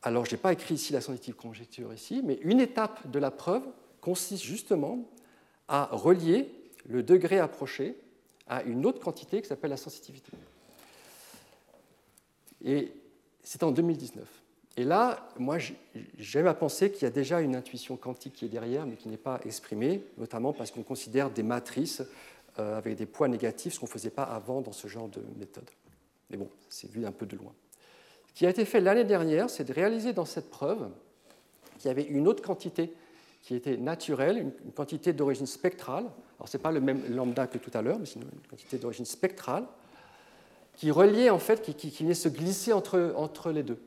Alors, je n'ai pas écrit ici la sensitivity conjecture ici, mais une étape de la preuve consiste justement à relier le degré approché à une autre quantité qui s'appelle la sensitivité. Et c'est en 2019. Et là, moi, j'aime à penser qu'il y a déjà une intuition quantique qui est derrière, mais qui n'est pas exprimée, notamment parce qu'on considère des matrices euh, avec des poids négatifs, ce qu'on ne faisait pas avant dans ce genre de méthode. Mais bon, c'est vu un peu de loin. Ce qui a été fait l'année dernière, c'est de réaliser dans cette preuve qu'il y avait une autre quantité qui était naturelle, une quantité d'origine spectrale. Alors, ce n'est pas le même lambda que tout à l'heure, mais c'est une quantité d'origine spectrale qui reliait, en fait, qui, qui, venait se glisser entre, entre les deux.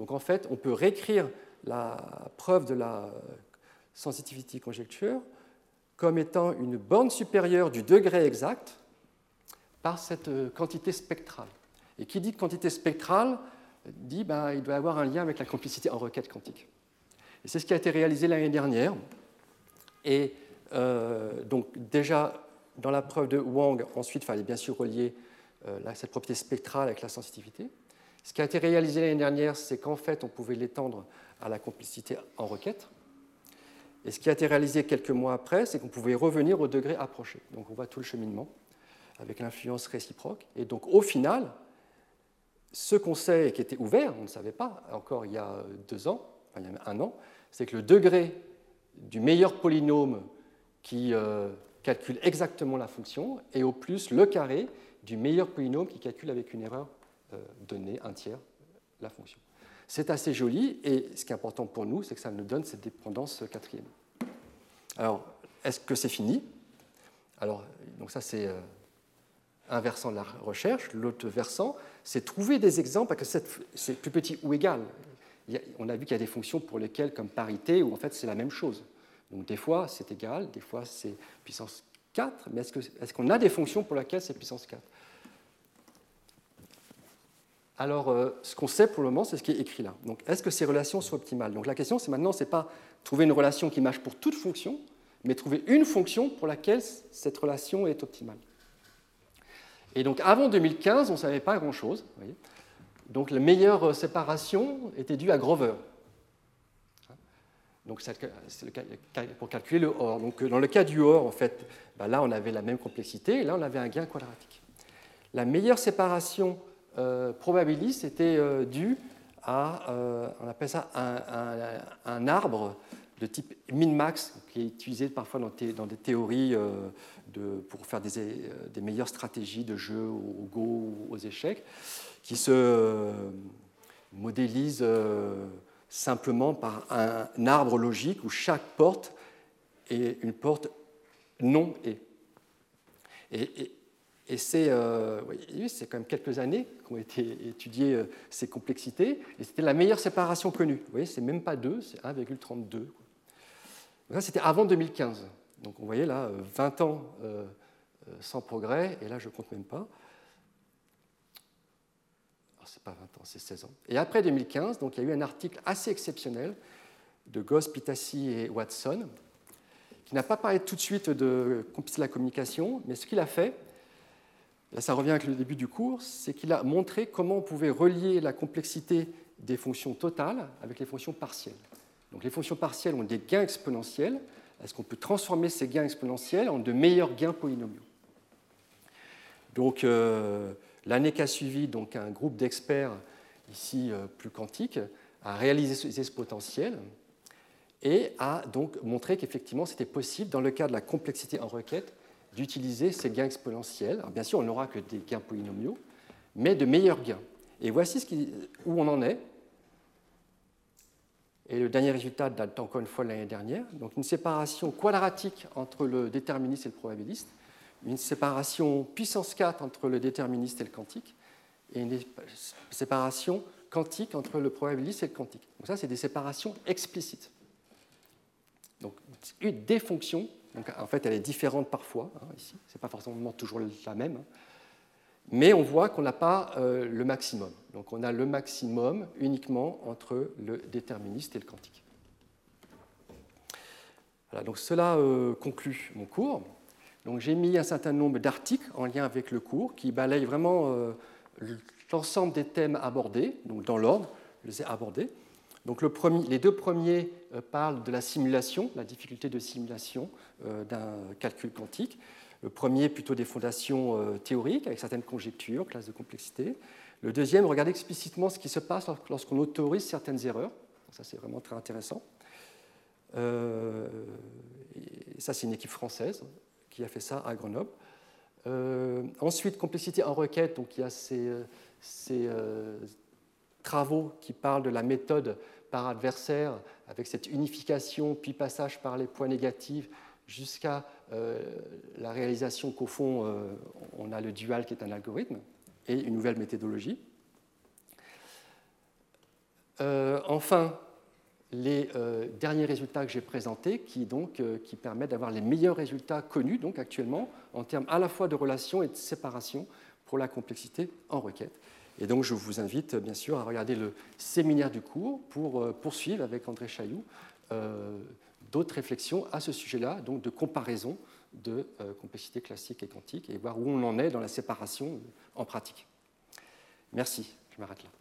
Donc, en fait, on peut réécrire la preuve de la sensitivity conjecture comme étant une borne supérieure du degré exact par cette euh, quantité spectrale. Et qui dit quantité spectrale dit ben, doit y avoir un lien avec la complicité en requête quantique. C'est ce qui a été réalisé l'année dernière. Et euh, donc déjà dans la preuve de Wang, ensuite il fallait bien sûr relier euh, cette propriété spectrale avec la sensitivité. Ce qui a été réalisé l'année dernière, c'est qu'en fait on pouvait l'étendre à la complicité en requête. Et ce qui a été réalisé quelques mois après, c'est qu'on pouvait revenir au degré approché. Donc on voit tout le cheminement avec l'influence réciproque. Et donc au final, ce et qui était ouvert, on ne savait pas encore il y a deux ans, enfin il y a un an, c'est que le degré du meilleur polynôme qui euh, calcule exactement la fonction est au plus le carré du meilleur polynôme qui calcule avec une erreur euh, donnée, un tiers, la fonction. C'est assez joli et ce qui est important pour nous, c'est que ça nous donne cette dépendance quatrième. Alors, est-ce que c'est fini? Alors, donc ça c'est euh, un versant de la recherche. L'autre versant, c'est trouver des exemples, parce que c'est plus petit ou égal. On a vu qu'il y a des fonctions pour lesquelles, comme parité, où en fait c'est la même chose. Donc des fois c'est égal, des fois c'est puissance 4, mais est-ce qu'on a des fonctions pour lesquelles c'est puissance 4 alors, euh, ce qu'on sait pour le moment, c'est ce qui est écrit là. Donc, est-ce que ces relations sont optimales? Donc, la question, c'est maintenant, ce n'est pas trouver une relation qui marche pour toute fonction, mais trouver une fonction pour laquelle cette relation est optimale. Et donc, avant 2015, on ne savait pas grand-chose. Donc, la meilleure euh, séparation était due à Grover. Donc, c'est le cas pour calculer le OR. Donc, euh, dans le cas du OR, en fait, bah, là, on avait la même complexité, et là, on avait un gain quadratique. La meilleure séparation euh, probabiliste était dû à, on appelle ça un, arbre de type min-max, qui est utilisé parfois dans, des théories de, pour faire des, des, meilleures stratégies de jeu au Go ou aux échecs, qui se modélise simplement par un, arbre logique où chaque porte est une porte non et. et et euh, c'est quand même quelques années qu'ont été étudiées euh, ces complexités, et c'était la meilleure séparation connue. Vous voyez, c'est même pas 2, c'est 1,32. Ça, c'était avant 2015. Donc vous voyez là, 20 ans sans progrès, et là je compte même pas. C'est pas 20 ans, c'est 16 ans. Et après 2015, donc, il y a eu un article assez exceptionnel de Goss, Pitassi et Watson, qui n'a pas parlé tout de suite de la communication, mais ce qu'il a fait, là ça revient avec le début du cours, c'est qu'il a montré comment on pouvait relier la complexité des fonctions totales avec les fonctions partielles. Donc les fonctions partielles ont des gains exponentiels. Est-ce qu'on peut transformer ces gains exponentiels en de meilleurs gains polynomiaux? Donc euh, l'année qui a suivi, donc, un groupe d'experts, ici euh, plus quantiques, a réalisé ces potentiels et a donc montré qu'effectivement c'était possible, dans le cas de la complexité en requête, d'utiliser ces gains exponentiels. Bien sûr, on n'aura que des gains polynomiaux, mais de meilleurs gains. Et voici ce où on en est. Et le dernier résultat date encore une fois de l'année dernière. Donc une séparation quadratique entre le déterministe et le probabiliste, une séparation puissance 4 entre le déterministe et le quantique, et une séparation quantique entre le probabiliste et le quantique. Donc ça, c'est des séparations explicites. Donc des fonctions, donc en fait elle est différente parfois, hein, ici, ce n'est pas forcément toujours la même, hein. mais on voit qu'on n'a pas euh, le maximum. Donc on a le maximum uniquement entre le déterministe et le quantique. Voilà, donc cela euh, conclut mon cours. Donc j'ai mis un certain nombre d'articles en lien avec le cours qui balayent vraiment euh, l'ensemble des thèmes abordés, donc dans l'ordre, je les ai abordés. Donc les deux premiers euh, parlent de la simulation, la difficulté de simulation euh, d'un calcul quantique. Le premier plutôt des fondations théoriques avec certaines conjectures, classes de complexité. Le deuxième regarde explicitement ce qui se passe lorsqu'on autorise certaines erreurs. Ça c'est vraiment très intéressant. et ça c'est une équipe française qui a fait ça à Grenoble. ensuite, complexité en requête, donc il y a ces, ces travaux qui parlent de la méthode par adversaire, avec cette unification, puis passage par les points négatifs, jusqu'à euh, la réalisation qu'au fond, euh, on a le dual qui est un algorithme, et une nouvelle méthodologie. Euh, enfin, les derniers résultats que j'ai présentés qui, donc, qui permettent d'avoir les meilleurs résultats connus donc, actuellement en termes à la fois de relation et de séparation pour la complexité en requête. Et donc, je vous invite bien sûr à regarder le séminaire du cours pour euh, poursuivre avec André Chailloux euh, d'autres réflexions à ce sujet-là, donc de comparaison de euh, complexité classique et quantique, et voir où on en est dans la séparation en pratique. Merci, je m'arrête là.